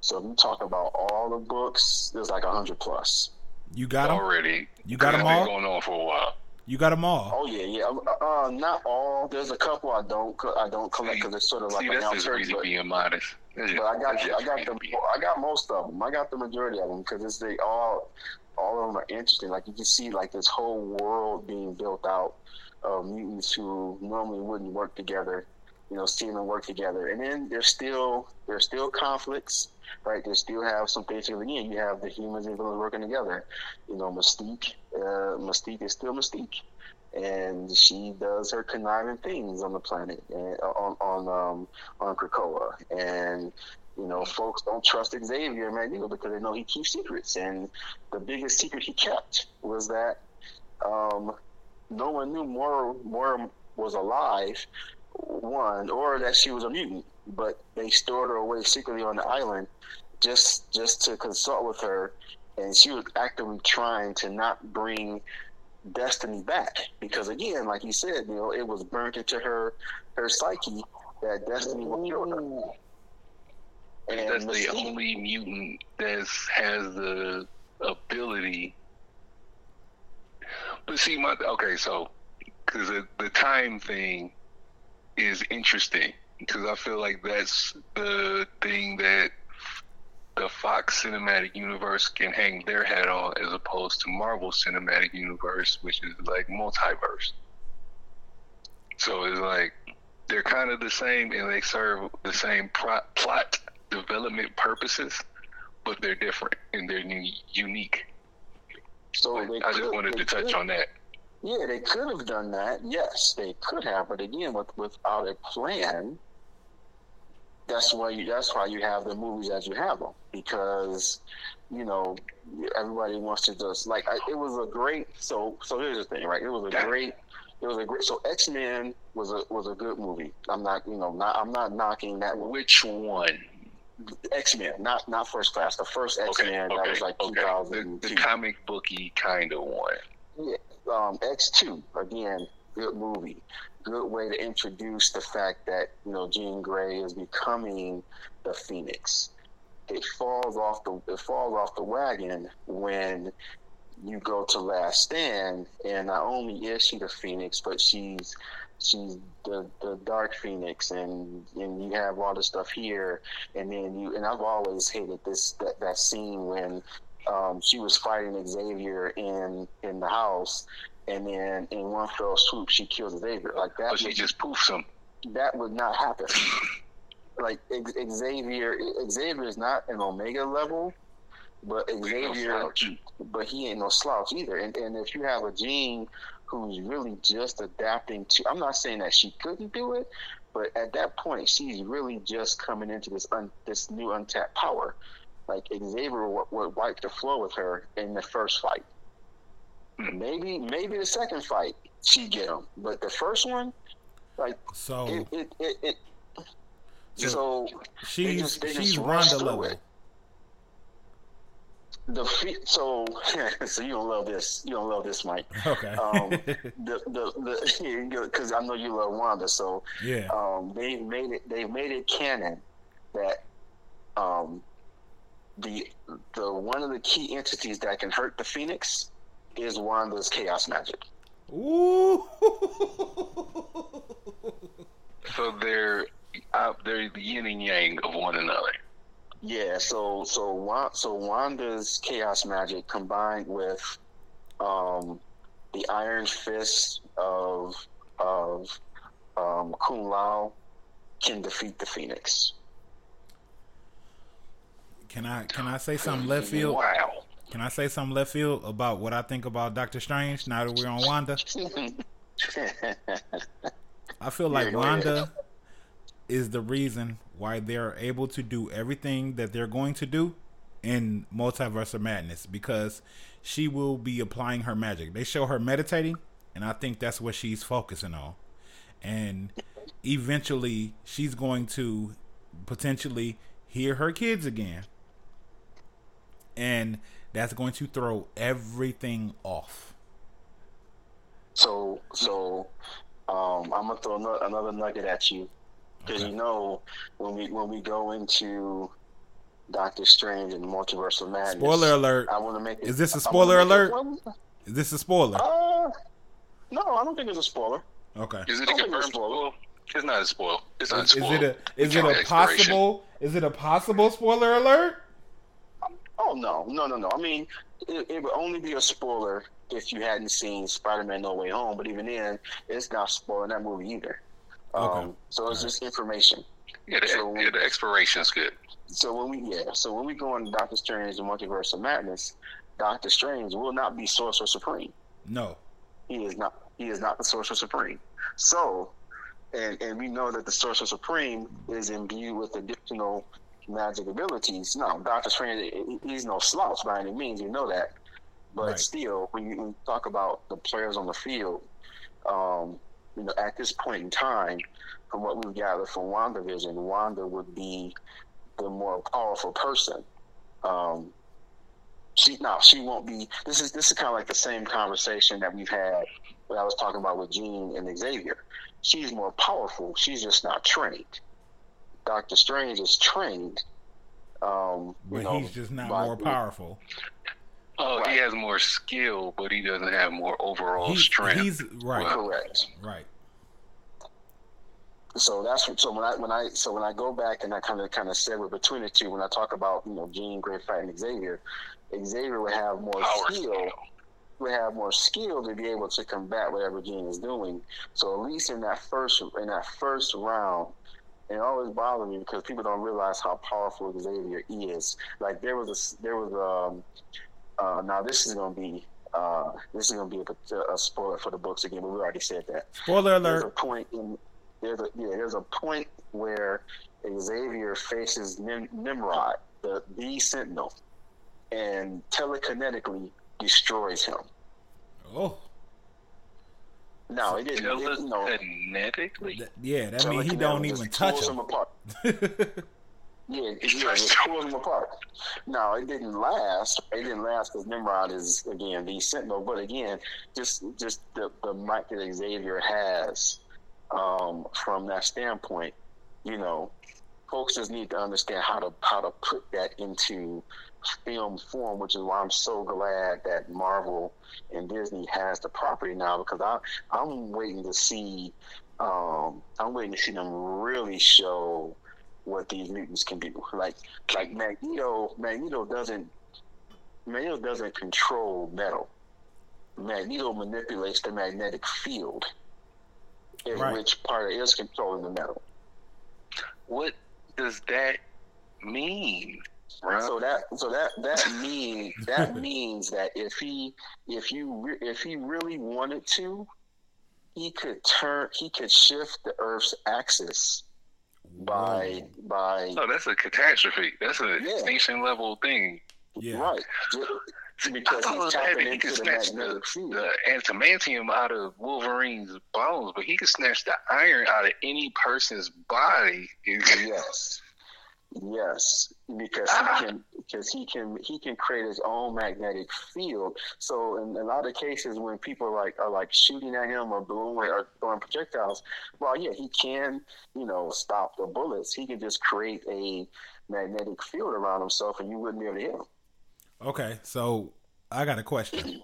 So if you talk about all the books, there's like a hundred plus. You got them already. You got them all. Going on for a while. You got them all. Oh yeah, yeah. Uh, uh, not all. There's a couple I don't. I don't collect because it's sort of like See, an that's just but, being modest. That's but I got. I got them. I got most of them. I got the majority of them because it's they all. All of them are interesting. Like you can see, like this whole world being built out of mutants who normally wouldn't work together. You know, seeing them work together, and then there's still there's still conflicts right? They still have some things. Again, you have the humans and villains working together. You know, Mystique, uh, Mystique is still Mystique, and she does her conniving things on the planet and uh, on on um, on Krakoa. And you know, folks don't trust Xavier Magneto because they know he keeps secrets. And the biggest secret he kept was that um, no one knew Moira, Moira was alive, one, or that she was a mutant. But they stored her away secretly on the island just just to consult with her, and she was actively trying to not bring Destiny back because again, like you said, you know, it was burnt into her her psyche that Destiny will kill her. And that's the only mutant that has the ability. But see, my okay, so because the, the time thing is interesting because I feel like that's the thing that the Fox Cinematic Universe can hang their hat on as opposed to Marvel Cinematic Universe, which is like multiverse. So it's like they're kind of the same and they serve the same plot, plot development purposes, but they're different and they're unique. So I they just wanted to touch could- on that. Yeah, they could have done that. Yes, they could have, but again, with, without a plan, that's why you. That's why you have the movies as you have them because you know everybody wants to just like I, it was a great. So so here's the thing, right? It was a great. It was a great. So X Men was a was a good movie. I'm not you know not I'm not knocking that one. Which one? X Men, not not First Class. The first X Okay, Men that was like okay. The, 2002. the comic booky kind of one. yeah um, X2 again, good movie. Good way to introduce the fact that you know Jean Grey is becoming the Phoenix. It falls off the it falls off the wagon when you go to Last Stand, and not only is she the Phoenix, but she's she's the the Dark Phoenix, and and you have all the stuff here, and then you and I've always hated this that, that scene when um, she was fighting Xavier in in the house, and then in one fell swoop she kills Xavier. Like that, But she would, just poofs him. that would not happen. like Xavier, Xavier is not an Omega level, but ain't no Xavier, but he ain't no slouch either. And and if you have a Jean who's really just adapting to, I'm not saying that she couldn't do it, but at that point she's really just coming into this un, this new untapped power. Like Xavier would, would wipe the floor with her in the first fight. Maybe maybe the second fight she get him, but the first one, like So it it it. it So- so she's just- she's Ronda level. the fe- so so you don't love this you don't love this Mike Okay. um, the the because I know you love Wanda so yeah. um, they made it they made it canon that um, the the one of the key entities that can hurt the Phoenix is Wanda's chaos magic. Ooh. So they're uh, they're the yin and yang of one another. Yeah, so so so Wanda's chaos magic combined with um, the Iron Fist of of um, Kung Lao can defeat the Phoenix. Can I can I say something left field? Wow. Can I say something left field about what I think about Doctor Strange now that we're on Wanda? I feel like Yeah, go ahead. Wanda is the reason why they're able to do everything that they're going to do in Multiverse of Madness because she will be applying her magic. They show her meditating, and I think that's what she's focusing on. And eventually, she's going to potentially hear her kids again. And that's going to throw everything off. so so um, I'm gonna throw ano- another nugget at you because Okay. you know when we when we go into Doctor Strange and the Multiverse of Madness. Spoiler alert. I want to make. it- Is this a spoiler alert? one- Is this a spoiler? Uh, no, I don't think it's a spoiler. Okay. Is it a Don't it's confirmed spoiled. spoil? It's not a spoil. It's not a Is, is it a is it a possible is it a possible spoiler alert? Oh no, no, no, no. I mean, it, it would only be a spoiler if you hadn't seen Spider-Man: No Way Home. But even then, it's not spoiling that movie either. Um, So it's just information. Yeah, the, So- yeah, the expiration's good. So when we yeah, so when we go into Doctor Strange: The Multiverse of Madness, Doctor Strange will not be Sorcerer Supreme. No. He is not. He is not the Sorcerer Supreme. So, and and we know that the Sorcerer Supreme is imbued with additional magic abilities. No, Doctor Strange, he's no slouch by any means. You know that. But Right. still, when you, when you talk about the players on the field, um, you know, at this point in time, from what we've gathered from WandaVision, Wanda would be the more powerful person. Um, she no, she won't be. This is this is kind of like the same conversation that we've had when I was talking about with Jean and Xavier. She's more powerful. She's just not trained. Doctor Strange is trained. Um, But you know, he's just not by- more powerful. Oh, Right. he has more skill, but he doesn't have more overall He- strength. he's right. Correct. Right. So that's what, so when I when I so when I go back and I kind of kind of segue between the two when I talk about you know Jean Grey fighting Xavier, Xavier would have more Power skill. skill. would have more skill to be able to combat whatever Jean is doing. So at least in that first in that first round, and it always bothers me because people don't realize how powerful Xavier is. Like there was a there was um uh now this is gonna be uh this is gonna be a, a spoiler for the books again, but we already said that. Spoiler alert. There's a point in there's a yeah there's a point where Xavier faces Nim- Nimrod, the the Sentinel, and telekinetically destroys him. Oh, No, it didn't. It, you know, Telekinetically? th- yeah. That means he don't even just touch pulls him. apart. Yeah, it, yeah, it just- pulls them apart. No, it didn't last. It didn't last because Nimrod is again the Sentinel. But again, just just the the might that Xavier has um, from that standpoint, you know, folks just need to understand how to how to put that into film form, which is why I'm so glad that Marvel and Disney has the property now because I I'm waiting to see um, I'm waiting to see them really show what these mutants can do. Like like Magneto Magneto doesn't Magneto doesn't control metal. Magneto manipulates the magnetic field in Right. which part is controlling the metal. What does that mean? Bro? So that so that that means that means that if he if you re- if he really wanted to, he could turn he could shift the Earth's axis by by oh, that's a catastrophe. That's an Yeah. extinction level thing. Yeah. right because I thought he's that tapping he into could snatch the, magnetic the adamantium out of Wolverine's bones, but he could snatch the iron out of any person's body. Yes. Yes, because Ah. he can because he can he can create his own magnetic field. So in a lot of cases, when people are like are like shooting at him or blowing or throwing projectiles, well, yeah, he can you know stop the bullets. He can just create a magnetic field around himself, and you wouldn't be able to hit him. Okay, so I got a question.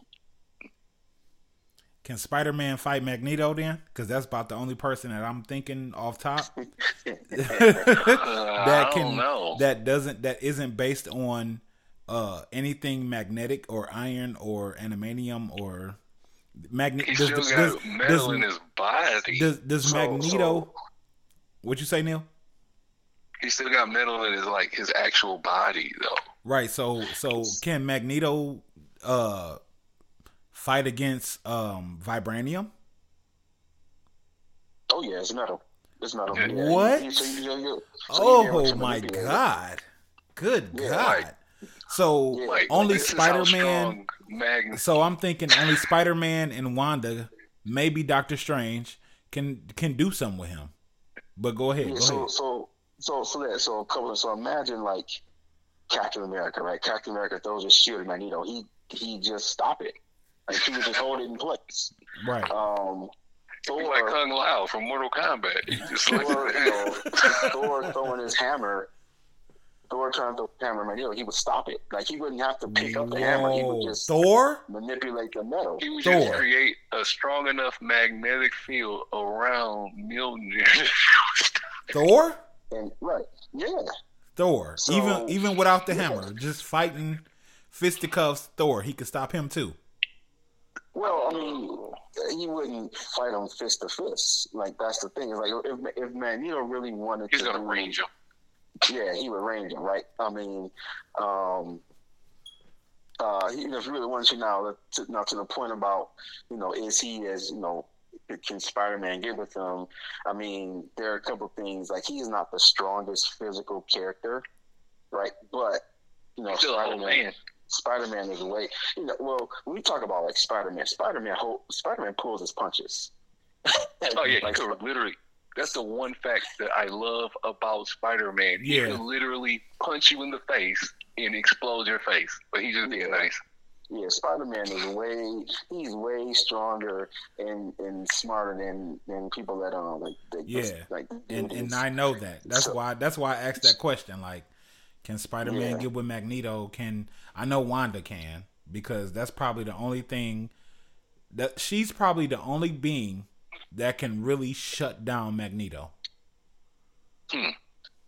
Can Spider Man fight Magneto then? Because that's about the only person that I'm thinking off top Uh, that can that doesn't that isn't based on uh anything magnetic or iron or animanium or magnet. he Does, still does, got does, metal does, in his body. does, does So- Magneto? so- what you say, Neil? he still got metal in his like his actual body though. Right. So so can Magneto uh fight against um vibranium? Oh yeah, it's metal. It's metal. Yeah. Yeah, What? you- you- you- you- so you get what Oh you my god. Good Yeah, god. like- so Like only this is how Spider Man Mag- so I'm thinking only Spider Man and Wanda, maybe Doctor Strange can can do something with him. But go ahead, Yeah, go so ahead. so so so that so a couple of so imagine like Captain America, right? Captain America throws his shield at Magneto. He he just stop it. Like he would just hold it in place. Right. Um Thor, He's like Kung Lao from Mortal Kombat. He just like Thor, you know, Thor throwing his hammer. Thor trying to throw the hammer at Magneto, he would stop it. Like he wouldn't have to pick up the hammer. He would Whoa. just Thor? manipulate the metal. he would just create a strong enough magnetic field around Mjolnir. Thor? And right, yeah. Thor. So- even even without the Yeah. hammer, just fighting fisticuffs Thor, he could stop him too. Well, I mean, he wouldn't fight him fist to fist. Like that's the thing. Like if if Magneto really wanted He's to, gonna do- range him. Yeah, he would range him, right? I mean, um, uh, he, if you really wanted to now, to, now to the point about, you know, is he as you know, can Spider Man get with him? I mean, there are a couple things like he's not the strongest physical character, right? But you know, Spider Man. Man. Spider Man is way. You know, well, when we talk about like Spider Man, Spider Man, Spider Man pulls his punches. Oh yeah, he Like, could literally. That's the one fact that I love about Spider-Man. Yeah. He Yeah. can literally punch you in the face and explode your face, but he just being Yeah. nice. yeah, Spider Man is way. He's way stronger and and smarter than than people that um like that, Yeah. like And and I know that. That's So- why that's why I asked that question. Like, can Spider Man Yeah. get with Magneto? Can I know Wanda can because that's probably the only thing that she's probably the only being that can really shut down Magneto.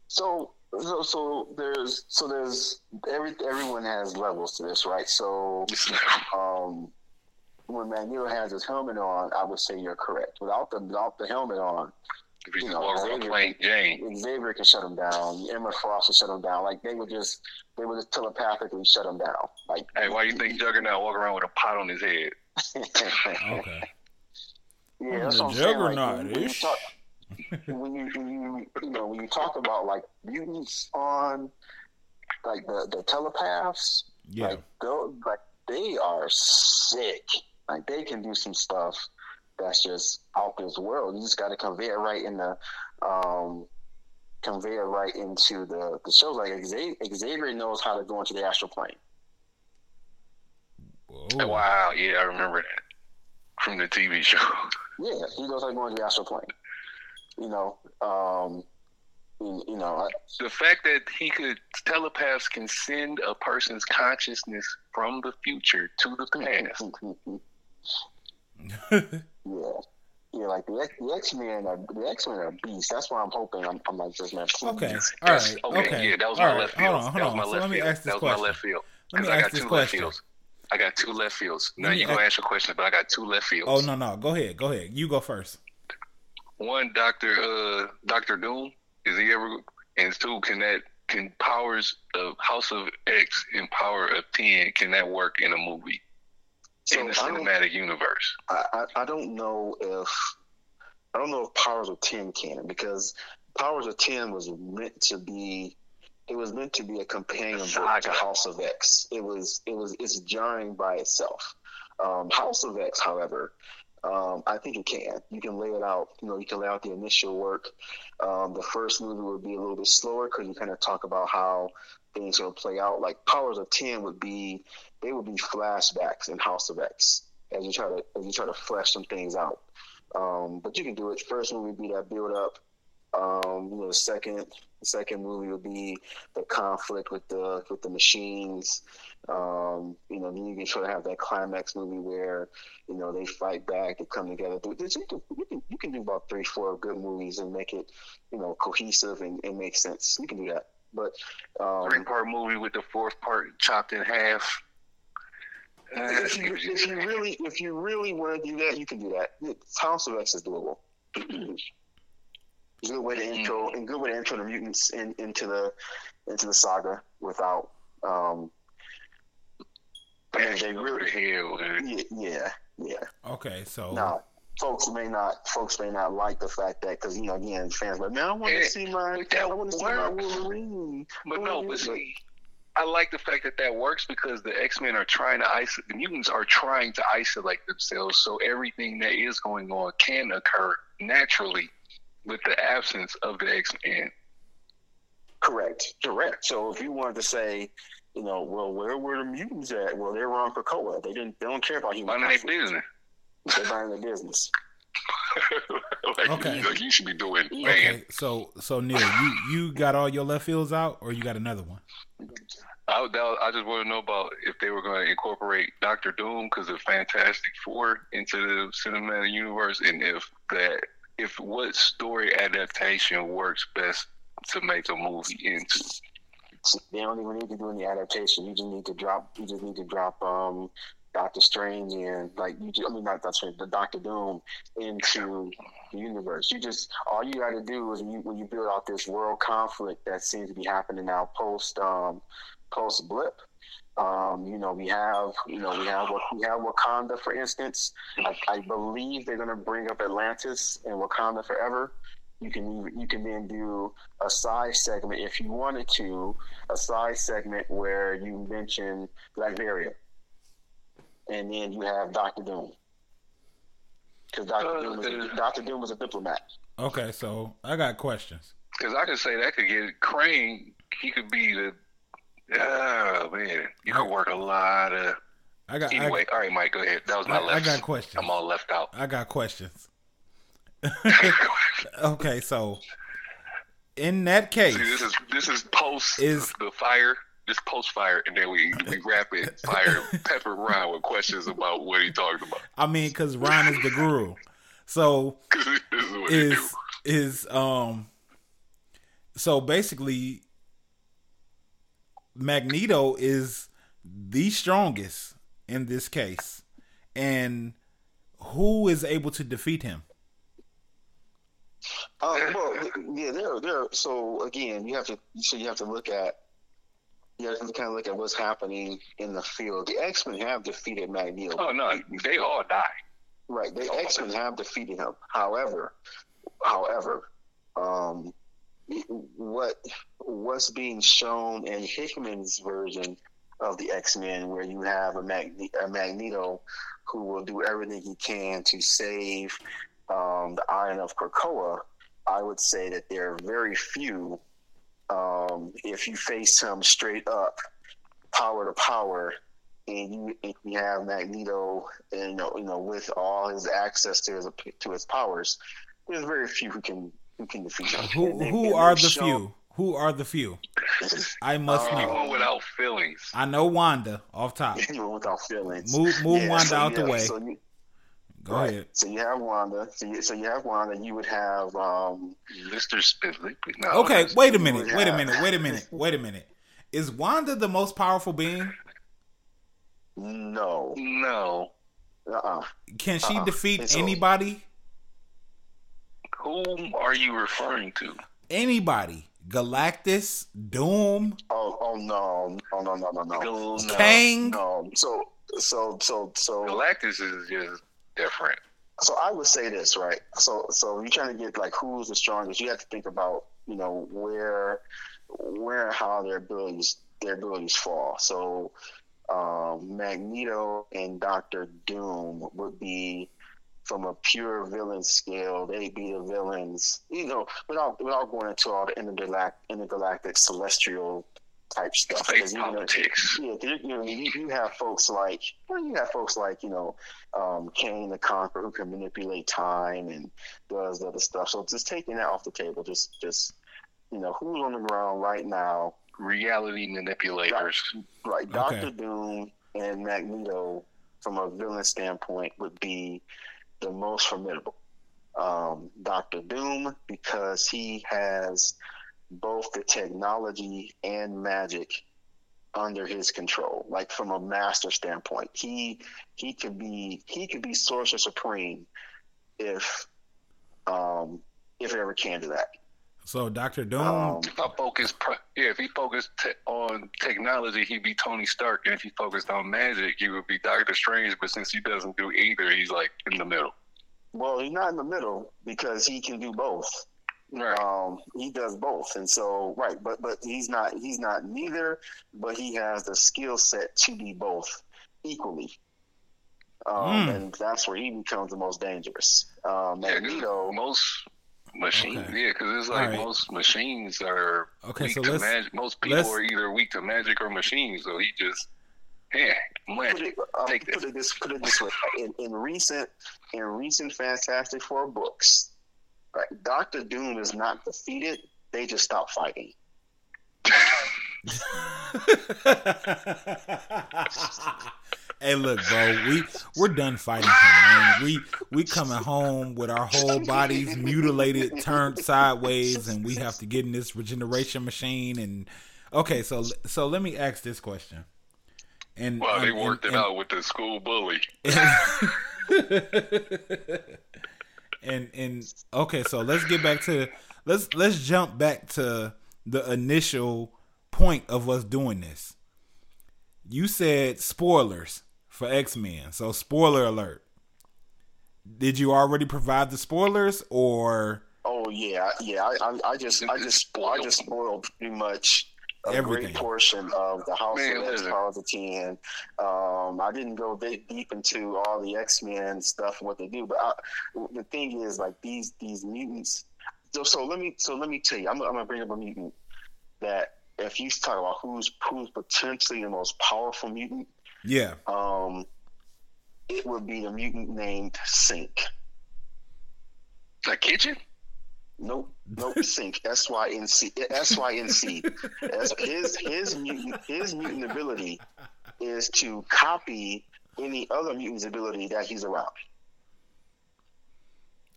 So so so there's so there's every everyone has levels to this, right? So um, when Magneto has his helmet on, I would say you're correct. Without the without the helmet on, If you You know, walk around Xavier- plain Jane. Xavier can shut him down. Emma Frost can shut him down. Like they would just, they would just telepathically shut him down. Like, Hey, why you think Juggernaut walk around with a pot on his head? Okay. yeah, that's The what I'm saying. Like, juggernaut, when, when you talk, when you when you you know when you talk about like mutants on like the the telepaths, Yeah. like those like they are sick. Like they can do some stuff that's just out this world. You just got to convey it right in the um convey it right into the the shows. Like Xavier, Xavier knows how to go into the astral plane. Whoa. Wow, yeah, I remember that from the TV show. Yeah, he knows how to go into the astral plane. You know, um, you, you know, I- the fact that he could telepaths can send a person's consciousness from the future to the past. yeah, yeah, like the X, the X Men are the X Men are beasts. That's why I'm hoping. I'm, I'm like this man. please. Okay. all right, okay, Okay. yeah, that was All my right. left field. Hold on. that Hold was my on. So left let me field. ask this that was my left field. Let me 'Cause I ask got this two left fields. I got two left fields. Now Let me you gonna ask- ask your question, but I got two left fields. Oh no no. Go ahead. Go ahead. You go first. One, Doctor uh, Doctor Doom. Is he ever? And two, can that can powers of House of X and Power of Ten can that work in a movie So in the cinematic universe? I, I, I don't know if I don't know if Powers of Ten can because Powers of Ten was meant to be it was meant to be a companion book to House of X. It was it was it's jarring by itself. Um, House of X, however, um, I think it can. You can lay it out. You know, you can lay out the initial work. Um, the first movie would be a little bit slower because you kind of talk about how things will play out. Like Powers of Ten would be they would be flashbacks in House of X as you try to as you try to flesh some things out. Um, but you can do it. First movie would be that build up. Um, you know, second second movie would be the conflict with the with the machines. Um, you know, then you can try to have that climax movie where you know they fight back, they come together. You can, you can, you can do about three, four good movies and make it you know cohesive and, and make sense. You can do that. But um, Three part movie with the fourth part chopped in half. Uh, if you, if you really if you really want to do that, you can do that. House of X is doable. good way to intro and good way to intro the mutants in, into the into the saga without um I mean, they really yeah yeah yeah. Okay. So. Now, folks may not folks may not like the fact that because you know again fans like man I want Yeah, to see my but that I want to see my. Wolverine. But no, Wolverine. but see, I like the fact that that works because the X Men are trying to isolate. The mutants are trying to isolate themselves, so everything that is going on can occur naturally with the absence of the X Men. Correct, correct. So if you wanted to say, you know, well, where were the mutants at? Well, they were on Krakoa. They didn't. They don't care about human. Mind their business. They're minding their business. like, Okay. like you should be doing, man. Okay. So so Neil, you you got all your left fields out, or you got another one? I, would- I just want to know about if they were going to incorporate Doctor Doom because of Fantastic Four into the cinematic universe, and if that, if what story adaptation works best to make a movie into. They don't even need to do any adaptation. You just need to drop. You just need to drop um, Doctor Strange and like you. Just, I mean, not Doctor Strange, the Doctor Doom into the universe. You just all you got to do is when you, when you build out this world conflict that seems to be happening now post um, post blip. Um, you know, we have, you know, we have we have Wakanda, for instance. I, I believe they're going to bring up Atlantis and Wakanda forever. You can you can then do a side segment if you wanted to, a side segment where you mention Latveria, and then you have Doctor Doom, because Doctor Uh, Doom was a, Doctor Doom was a diplomat. Okay. So I got questions. Because I could say that could get Crane. He could be the. Oh man, you could work a lot of. I got. Anyway, all right, Mike, go ahead. That was my I, I got questions. I'm all left out. I got questions. okay, so in that case, See, this is this is post Is- the fire. This post fire, and then we we rapid fire pepper Ryan with questions about what he talked about. I mean, because Ron is the guru. so is what he do. is is um. So basically, Magneto is the strongest in this case, and who is able to defeat him? Um, well, yeah, there, there. So again, you have to, so you have to look at, you have to kind of look at what's happening in the field. The X Men have defeated Magneto. Oh no, they all die. Right, the X Men have defeated him. However, however, um, what what's being shown in Hickman's version of the X Men, where you have a, Magne- a Magneto who will do everything he can to save um, the Island of Krakoa, I would say that there are very few. Um, if you face him straight up, power to power, and you, and you have Magneto, and, you know, you know, with all his access to his to his powers, there's very few who can who can defeat him. Who they- who and are the shown- few? Who are the few? I must Uh, know. People without feelings. I know Wanda off top. Anyone without feelings. Move move Yeah, Wanda so out you the way. So you, Go right. ahead. So you have Wanda. So you, so you have Wanda. You would have um, Mr. Spitley. No, Okay, that's- wait a minute. Wait a minute. Wait a minute. Wait a minute. Is Wanda the most powerful being? no. No. Uh-uh. Can she Uh-uh. defeat It's anybody? Whom are you referring to? Anybody? Galactus, Doom, Oh, oh no, oh no, no, no, no, no. Kang. no. So, so, so, so, Galactus is just different. so I would say this, right? So, so you're trying to get like who's the strongest. You have to think about, you know, where, where, and how their abilities, their abilities fall. So, um, Magneto and Doctor Doom would be from a pure villain scale. They'd be the villains, you know, without without going into all the intergalact, intergalactic celestial type stuff. Space 'Cause, you know, politics. yeah, you, you know, you, you have folks like well, you have folks like you know, um, Kang the Conqueror who can manipulate time and does other stuff. So just taking that off the table, just just you know, who's on the ground right now? Reality manipulators. Right, Okay. Doctor Doom and Magneto, from a villain standpoint, would be the most formidable. Um, Doctor Doom because he has both the technology and magic under his control. Like from a master standpoint, he he could be he could be sorcerer supreme if um, if it ever came to that. So Doctor Doom. Um, If I focus, yeah, if he focused te- on technology, he'd be Tony Stark, and if he focused on magic, he would be Doctor Strange. But since he doesn't do either, he's like in the middle. well, he's not in the middle because he can do both. Right. Um, he does both, and so right, but but he's not he's not neither, but he has the skill set to be both equally. Um, Hmm. and that's where he becomes the most dangerous. Um, Yeah, Magneto, most machines, Okay. yeah, because it's like Alright. most machines are Okay, weak so to magic. Most people let's- are either weak to magic or machines, so he just, yeah, put magic. it, uh, put it this put it this way: in, in recent in recent Fantastic Four books, right, Doctor Doom is not defeated; they just stop fighting. hey, look, bro, we we're done fighting man. We we coming home with our whole bodies mutilated, turned sideways, and we have to get in this regeneration machine. And okay, so so let me ask this question. And Wow, they and- worked and- it out with the school bully. and and okay, so let's get back to let's let's jump back to the initial point of us doing this. You said spoilers for X Men, so spoiler alert. Did you already provide the spoilers, or Oh yeah, yeah. I, I, I just, I just, I just spoiled pretty much a Everything. great portion of the House Man, of X listen. Powers of Ten. Um, I didn't go that deep into all the X Men stuff and what they do, but I, the thing is, like these these mutants. So, so let me, so let me tell you, I'm, I'm gonna bring up a mutant that if you talk about who's who's potentially the most powerful mutant, yeah? um, it would be the mutant named Sync. The kitchen? Nope, nope. Sync. S Y N C. S Y N C. His his mutant his mutant ability is to copy any other mutant's ability that he's around.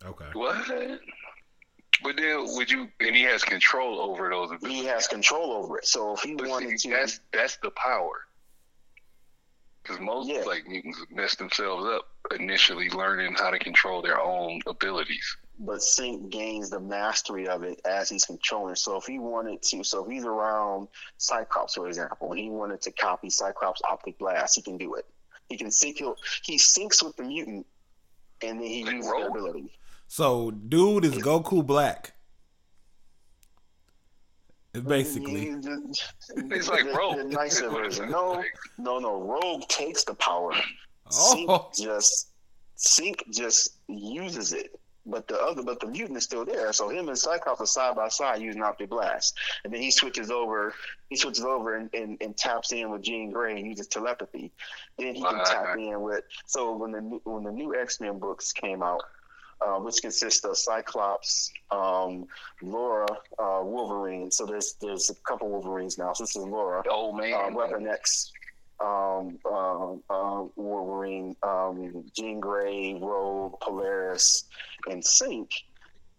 Okay. What? But then, would you? And he has control over those. He has control over it. So if he But wanted see, to, that's that's the power. Because most Yeah. like mutants mess themselves up initially learning how to control their own abilities. But Sync gains the mastery of it as he's controlling. So if he wanted to, so if he's around Cyclops, for example, and he wanted to copy Cyclops' optic blast, he can do it. He can sync. He'll, he syncs with the mutant, and then he Like uses the ability. So, dude is Goku Black. Basically, He just- It's like Rogue. the nicer version. No, no, no. Rogue takes the power. Oh. Sync oh, just Sync just uses it. But the other, but the mutant is still there. So him and Cyclops are side by side using Optic Blast, and then he switches over. He switches over and, and, and taps in with Jean Grey and uses telepathy. Then he can Wow. tap in with. So when the new- when the new X Men books came out, uh, which consists of Cyclops, um, Laura, uh, Wolverine. So there's there's a couple Wolverines now. So this is Laura Old man. uh, Weapon X, um, uh, uh, Wolverine, um, Jean Grey, Rogue, Polaris, and Sync.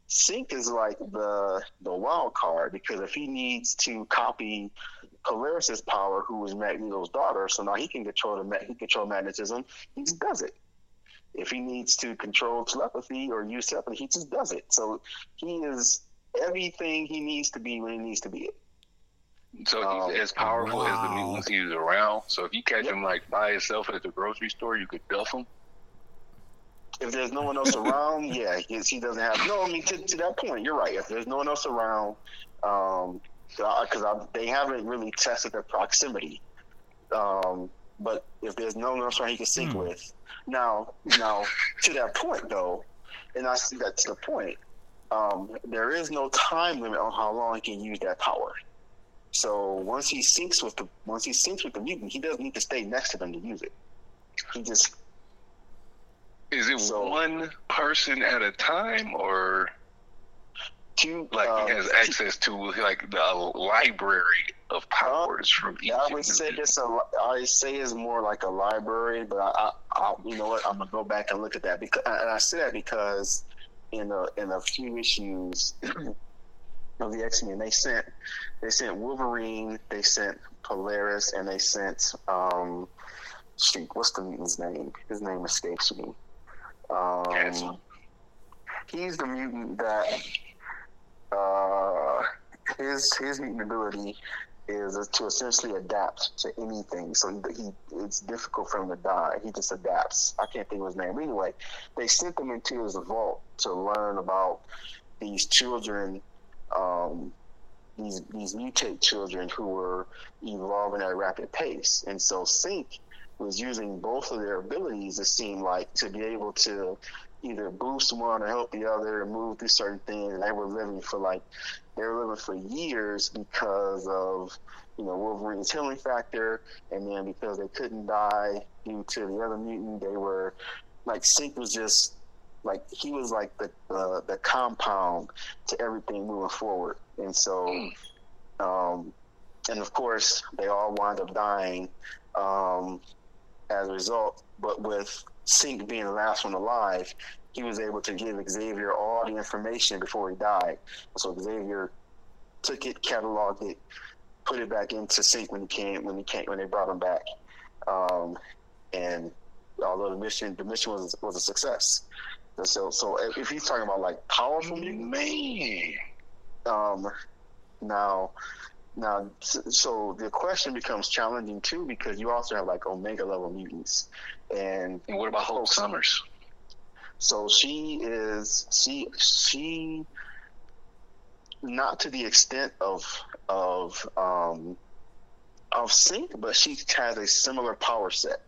Sync is like the the wild card because if he needs to copy Polaris's power, who is Magneto's daughter, so now he can control the he control magnetism. He just does it. If he needs to control telepathy or use telepathy, he just does it. So he is everything he needs to be when he needs to be it. So Oh, he's as powerful as the mutants he's around. So if you catch Yep. him like by himself at the grocery store, you could duff him. if there's no one else around, yeah, he, he doesn't have. No, I mean to, to that point, you're right. If there's no one else around, um, because they haven't really tested their proximity. Um, but if there's no one else around, he can sync Hmm. with. Now, now to that point though, and I see that to the point. Um, there is no time limit on how long he can use that power. So once he syncs with the once he syncs with the mutant, he doesn't need to stay next to them to use it. He just Is it So- one person at a time, or two like um, he has access to like the library of powers from each? I would say this. A, I say it's more like a library, but I, I, I, you know what? I'm gonna go back and look at that because, and I say that because in a in a few issues of the X Men, they sent they sent Wolverine, they sent Polaris, and they sent um, shoot, what's the mutant's name? His name escapes me. Um, he's the mutant that uh, his his mutant ability is to essentially adapt to anything. So he, he it's difficult for him to die. He just adapts. I can't think of his name. Anyway, they sent him into his vault to learn about these children, um, these these mutate children who were evolving at a rapid pace. And so Sync was using both of their abilities. It seemed like to be able to either boost one or help the other and move through certain things. And they were living for like they were living for years because of you know Wolverine's healing factor, and then because they couldn't die due to the other mutant, they were like Sync was just like he was like the uh, the compound to everything moving forward, and so um, and of course they all wind up dying um, as a result. But with Sync being the last one alive, he was able to give Xavier all the information before he died. So Xavier took it, cataloged it, put it back into sync when he came when he came when they brought him back. Um, and although the mission the mission was was a success. So so if he's talking about like powerful mutants, man. um, now now so the question becomes challenging too because you also have like omega level mutants and And what about Hope Summers? so she is she she not to the extent of of um of sync, but she has a similar power set.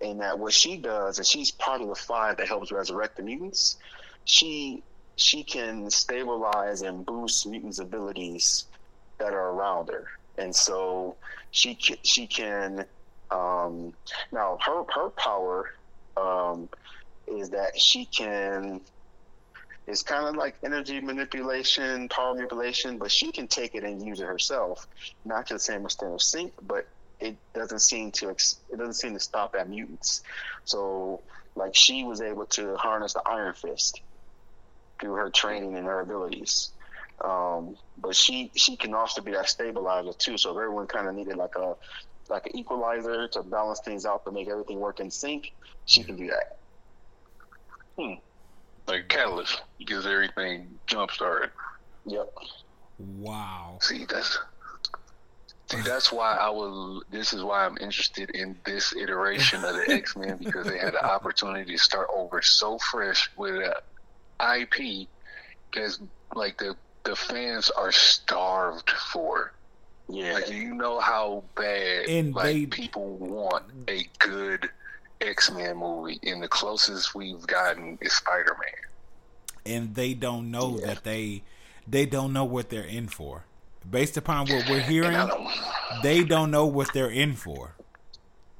In that what she does, and she's part of the five that helps resurrect the mutants. She she can stabilize and boost mutants' abilities that are around her, and so she she can um, now her her power um, is that she can it's kind of like energy manipulation, power manipulation, but she can take it and use it herself, not to the same extent of sync, but it doesn't seem to ex- it doesn't seem to stop at mutants. So like she was able to harness the Iron Fist through her training and her abilities. Um, but she she can also be that stabilizer too. So if everyone kind of needed like a like an equalizer to balance things out to make everything work in sync, she can do that. like catalyst gets everything jump started. Yep. Wow. See, that's see, that's why I was. This is why I'm interested in this iteration of the X Men because they had the opportunity to start over so fresh with a IP, because like the the fans are starved for. Yeah. Like you know how bad And like they- people want a good X Men movie, and the closest we've gotten is Spider Man. and they don't know Yeah. that they they don't know what they're in for. Based upon what we're hearing, they don't know what they're in for.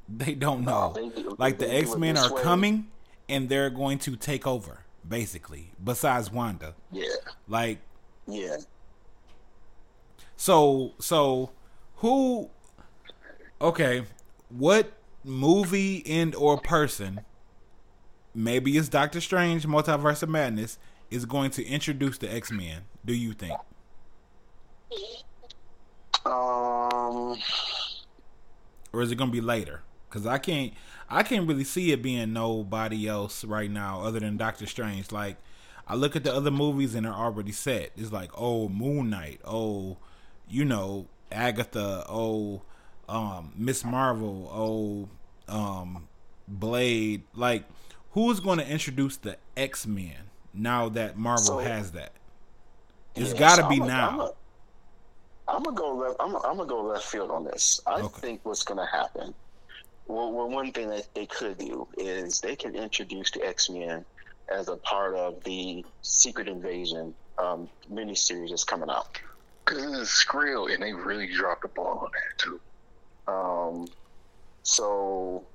They don't know. they do- Like the they X Men are way. coming and they're going to take over, basically. Besides Wanda, Yeah. like Yeah. so so who? Okay, what movie and or person? Maybe it's Doctor Strange, Multiverse of Madness, is going to introduce the X Men. Do you think? Um. or is it gonna be later? Because I can't, I can't really see it being nobody else right now other than Doctor Strange. Like, I look at the other movies and they're already set. It's like, oh, Moon Knight, oh, you know, Agatha, oh, um, Miss Marvel, oh, um, Blade. Like, who's going to introduce the X Men now that Marvel So- has that? It's yeah, got to so be I'm now. A- I'm gonna go left. I'm, I'm gonna go left field on this. I Okay. think what's gonna happen. Well, well, one thing that they could do is they can introduce the X Men as a part of the Secret Invasion um, miniseries that's coming out. Because it's Skrull, and they really dropped the ball on that too. Um, so,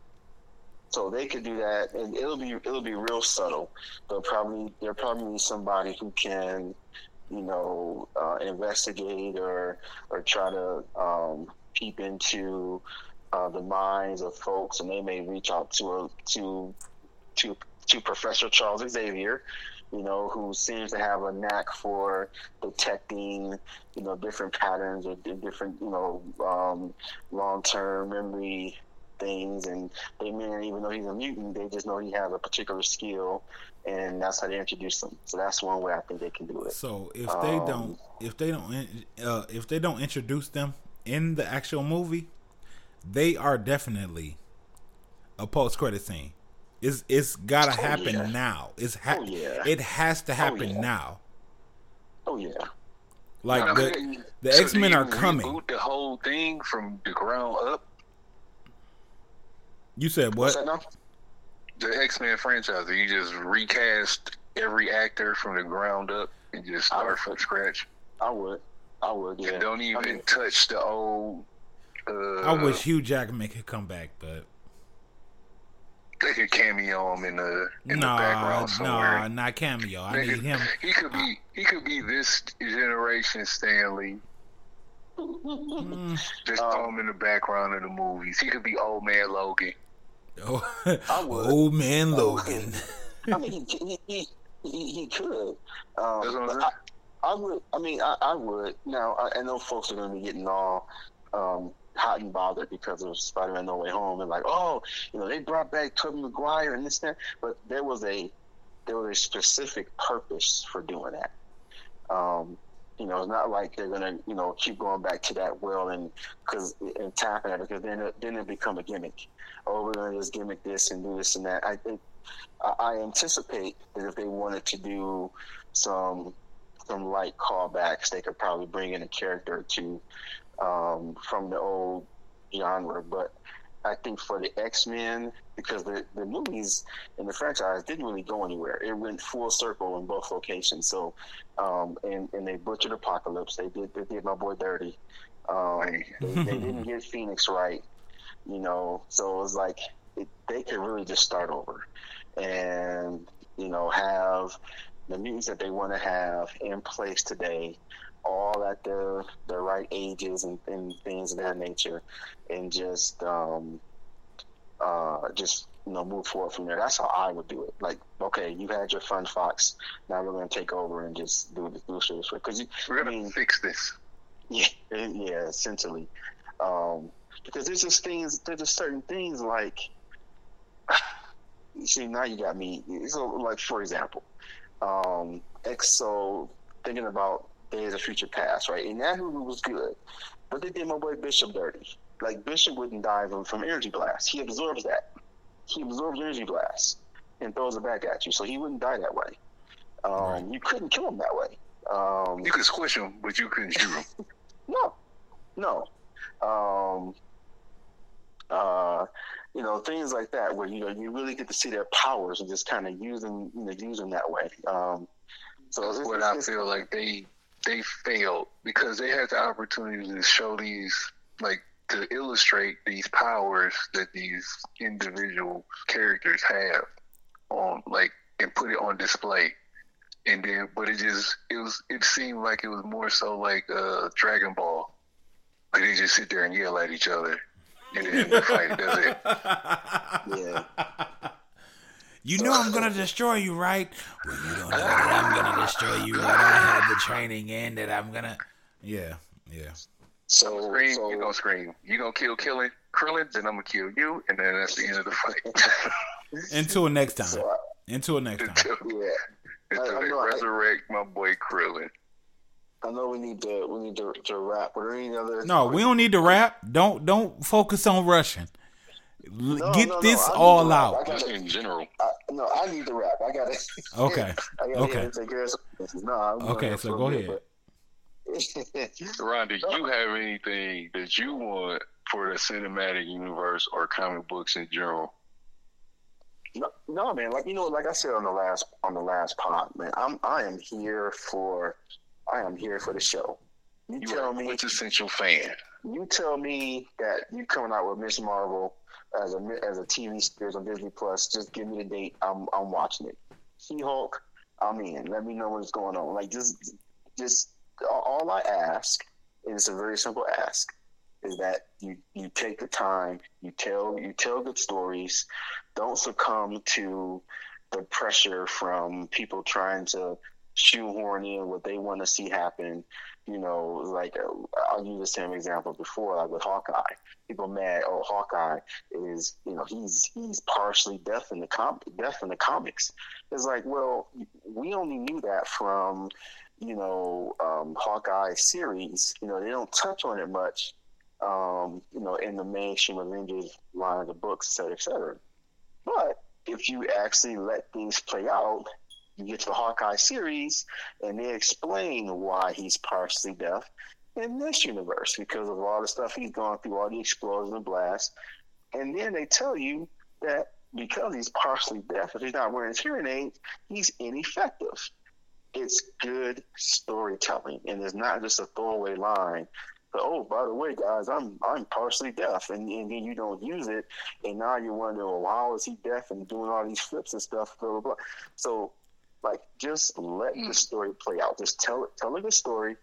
so they could do that, and it'll be it'll be real subtle. They'll probably there'll probably be somebody who can, you know, uh, investigate or or try to um, peep into uh, the minds of folks, and they may reach out to a, to to to Professor Charles Xavier. You know, who seems to have a knack for detecting, you know, different patterns or different, you know, um, long-term memory things, and they may not even know he's a mutant. They just know he has a particular skill, and that's how they introduce them. So that's one way I think they can do it. So if they Um, don't, if they don't, uh, if they don't introduce them in the actual movie, they are definitely a post credit scene. It's it's gotta Oh, happen yeah. now. It's ha- Oh, yeah. it has to happen yeah. now. Oh yeah, Like I the mean, the so X Men are coming. Reboot the whole thing from the ground up. You said what's what? That now? The X Men franchise. You just recast every actor from the ground up and just I start would- from scratch. I would, I would. Yeah. And don't even I mean, touch the old. Uh, I wish Hugh Jackman could come back, but they could cameo him in the in the background somewhere. nah, not cameo. I They need could- him. He could be he could be this generation Stan Lee. Mm, Just Um, throw him in the background of the movies. He could be old man Logan. Oh, I would. old man Logan. I mean, he he he, he, he could. Um, I'm but. I, I would. I mean, I, I would. Now, I, I know folks are going to be getting all um, hot and bothered because of Spider-Man: No Way Home, and like, oh, you know, they brought back Tobey Maguire and this that. But there was a there was a specific purpose for doing that. Um, you know, it's not like they're gonna, you know, keep going back to that well and because and tapping at it because then it, then it become a gimmick. Oh, we're gonna just gimmick this and do this and that. I think I, anticipate that if they wanted to do some some light callbacks, they could probably bring in a character or two um, from the old genre. But I think for the X Men, because the the movies and the franchise didn't really go anywhere. It went full circle in both locations. So, um, and and they butchered Apocalypse. They did they did my boy dirty. Um, they, they didn't get Phoenix right, you know. So it was like it, they could really just start over, and you know have the mutants that they want to have in place today, all at their the right ages and, and things of that nature, and just um, uh, just you know move forward from there. That's how I would do it. Like, okay, you had your fun, Fox. Now we're going to take over and just do the do this because We're gonna I mean, fix this. yeah, yeah, essentially. Um, because there's just things, there's just certain things like, you see, now you got me. So, like, for example, Um, EXO thinking about Days of Future Past, right? And that movie was good, but they did my boy Bishop dirty. Like Bishop wouldn't die from, from energy blast. He absorbs that. He absorbs energy blast and throws it back at you, so he wouldn't die that way. Um, right. You couldn't kill him that way. Um, you could squish him, but you couldn't shoot him. no, no. Um, uh, you know, things like that, where you know you really get to see their powers and just kind of use them, you know, use them that way. Um, so that's what I feel like they they failed because they had the opportunity to show these like to illustrate these powers that these individual characters have on like and put it on display. And then but it just it was it seemed like it was more so like uh dragon ball. Like they just sit there and yell at each other. And then the fight does it. Yeah you know I'm gonna destroy you, right? Well, you don't know that I'm gonna destroy you, but I had the training and that I'm gonna. Yeah, yeah. So scream, so, you gonna scream. You gonna kill killing Krillin, then I'm gonna kill you, and then that's the end of the fight. Until next time. So, Until next time. Until, yeah. Until they resurrect I, my boy Krillin. I know we need to we need to, to wrap. Are there any other? No, we don't need to wrap. Don't don't focus on Russian. No, Get no, this no. all out. Just in general. I, no, I need to wrap. I got it. Okay. I gotta okay. Take care of some no, okay, so go ahead. Ron, do you have anything that you want for the cinematic universe or comic books in general? No, no, man. Like you know, like I said on the last on the last pod, man. I'm I am here for I am here for the show. You, you tell me, essential fan. You tell me that you coming out with Miss Marvel as a as a TV series on Disney Plus. Just give me the date. I'm I'm watching it. She Hulk. I'm in. Let me know what's going on. Like just just all I ask is a very simple ask is that you you take the time, you tell you tell good stories, don't succumb to the pressure from people trying to shoehorn in what they want to see happen. You know, like uh, I'll use the same example before, like with Hawkeye. People mad, oh Hawkeye is, you know, he's he's partially deaf in the com deaf in the comics. It's like, well, we only knew that from, you know, um, Hawkeye series. You know, they don't touch on it much. Um, you know, in the mainstream Avengers line of the books, et cetera, et cetera. But if you actually let things play out you get to the Hawkeye series, and they explain why he's partially deaf in this universe because of all the stuff he's gone through, all the explosions and blasts. And then they tell you that because he's partially deaf, if he's not wearing his hearing aids, he's ineffective. It's good storytelling, and it's not just a throwaway line. But, oh, by the way, guys, I'm I'm partially deaf, and, and then you don't use it, and now you're wondering, well, how is he deaf and doing all these flips and stuff, blah blah blah. So like, just let the mm. story play out. Just tell it, tell it the story.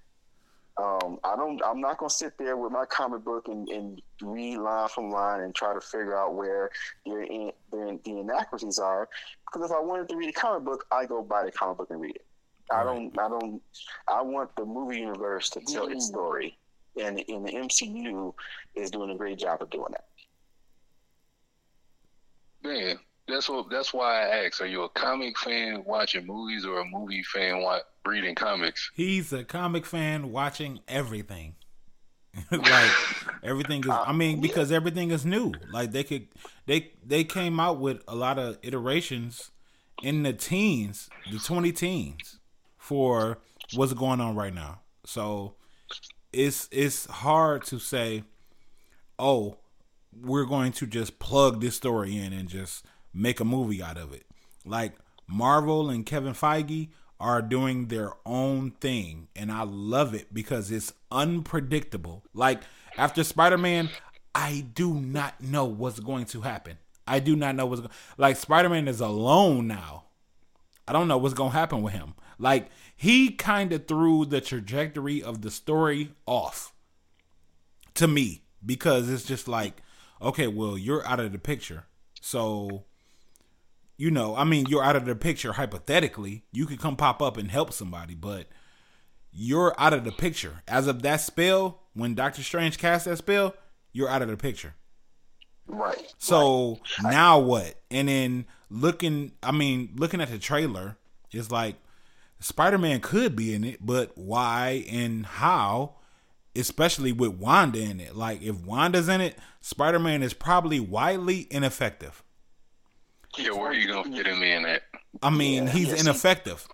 Um, I don't. I'm not gonna sit there with my comic book and, and read line from line and try to figure out where the, in, the, the inaccuracies are. Because if I wanted to read a comic book, I go buy the comic book and read it. I don't. I don't. I want the movie universe to tell its mm. story, and in the MCU is doing a great job of doing that. Man, that's what. That's why I asked. Are you a comic fan watching movies or a movie fan reading comics? He's a comic fan watching everything. like everything is. I mean, because everything is new. Like they could, they they came out with a lot of iterations in the teens, the twenty teens, for what's going on right now. So it's it's hard to say, oh, we're going to just plug this story in and just make a movie out of it. Like Marvel and Kevin Feige are doing their own thing and I love it because it's unpredictable. Like after Spider-Man, I do not know what's going to happen. I do not know what's going like Spider-Man is alone now. I don't know what's going to happen with him. Like he kind of threw the trajectory of the story off to me because it's just like okay, well, you're out of the picture. So you know, I mean, you're out of the picture hypothetically. You could come pop up and help somebody, but you're out of the picture. As of that spell, when Doctor Strange cast that spell, you're out of the picture. Right. So right. now what? And then looking, I mean, looking at the trailer, It's like Spider Man could be in it, but why and how? Especially with Wanda in it. Like if Wanda's in it, Spider Man is probably widely ineffective. Yeah, where are you gonna fit him in at? I mean, Yeah, he's yes, he- ineffective.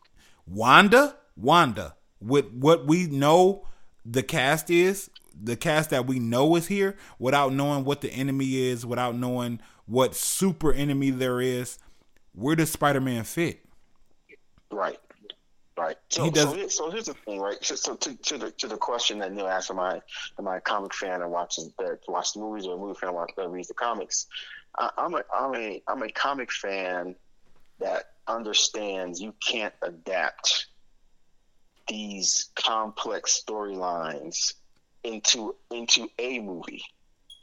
Wanda, Wanda, with what we know the cast is, the cast that we know is here, without knowing what the enemy is, without knowing what super enemy there is, where does Spider Man fit? Right. Right. So, He does- so, so here's the thing, right? So, so to, to the to the question that Neil asked, am I am I a comic fan and watches that watch the movies or a movie fan watch, that reads the comics? I'm a I'm a I'm a comic fan that understands you can't adapt these complex storylines into into a movie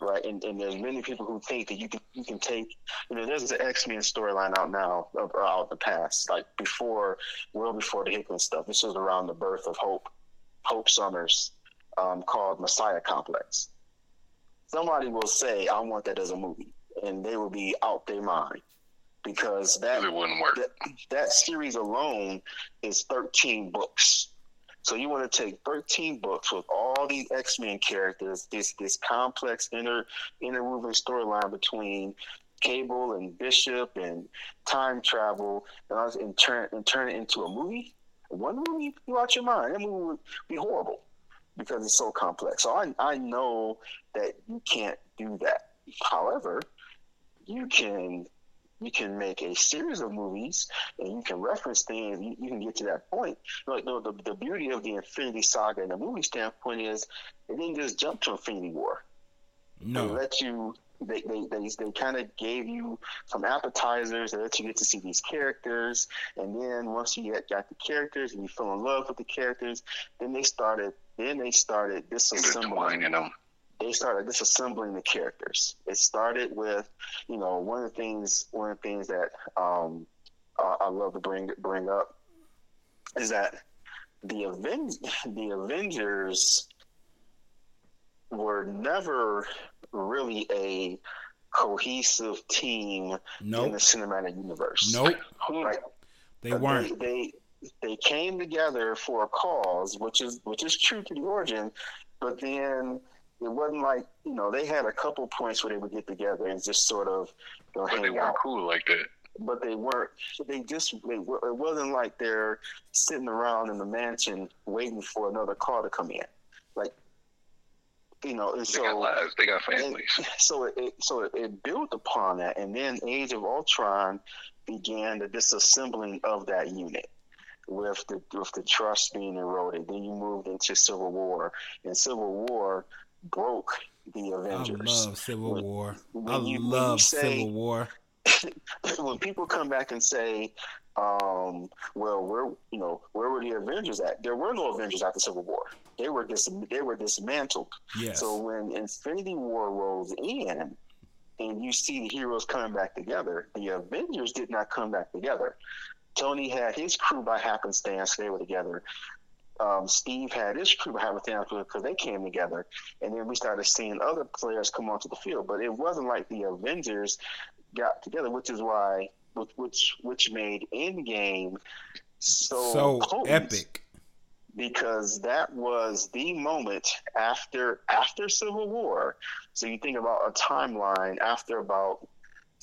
right? And, and there's many people who think that you can you can take you know there's the x-men storyline out now or out the past like before well before the hickman stuff. This was around the birth of hope hope summers um, called messiah complex. Somebody will say i want that as a movie and they would be out their mind because that It wouldn't work. that, that series alone is 13 books. So you want to take 13 books with all these X-Men characters, this this complex inter interwoven storyline between Cable and Bishop and time travel, and, and turn and turn it into a movie. One movie, you out your mind. That movie would be horrible because it's so complex. So I I know that you can't do that. However, you can you can make a series of movies and you can reference things. You, you can get to that point. Like no, the the beauty of the Infinity Saga and the movie standpoint is it didn't just jump to Infinity War. They No. let you. They they they, they kind of gave you some appetizers. They let you get to see these characters, and then once you got, got the characters and you fell in love with the characters, then they started. Then they started disassembling Intertwining them. They started disassembling the characters. It started with, you know, one of the things, one of the things that um, uh, I love to bring bring up is that the Aven- the Avengers were never really a cohesive team in the cinematic universe. Nope. Right. They weren't. They, they they came together for a cause, which is which is true to the origin, but then it wasn't like you know they had a couple points where they would get together and just sort of you know, But they weren't out, cool like that. but they weren't. They just they, were- it wasn't like they're sitting around in the mansion waiting for another call to come in, like you know. And They so got lives. They got families. so it, it so it, it built upon that, and then Age of Ultron began the disassembling of that unit with the with the trust being eroded. Then you moved into Civil War, and Civil War broke the Avengers. I love Civil When- War. when I you love say- Civil War. when people come back and say, um, "Well, where you know where were the Avengers at?" There were no Avengers after Civil War. They were dis- they were dismantled. Yes. So when Infinity War rolls in, and you see the heroes coming back together, the Avengers did not come back together. Tony had his crew by happenstance; they were together. Um, Steve had his crew by happenstance because they came together, and then we started seeing other players come onto the field. But it wasn't like the Avengers got together, which is why, which which, which made Endgame so so potent epic. because that was the moment after after Civil War. So you think about a timeline after about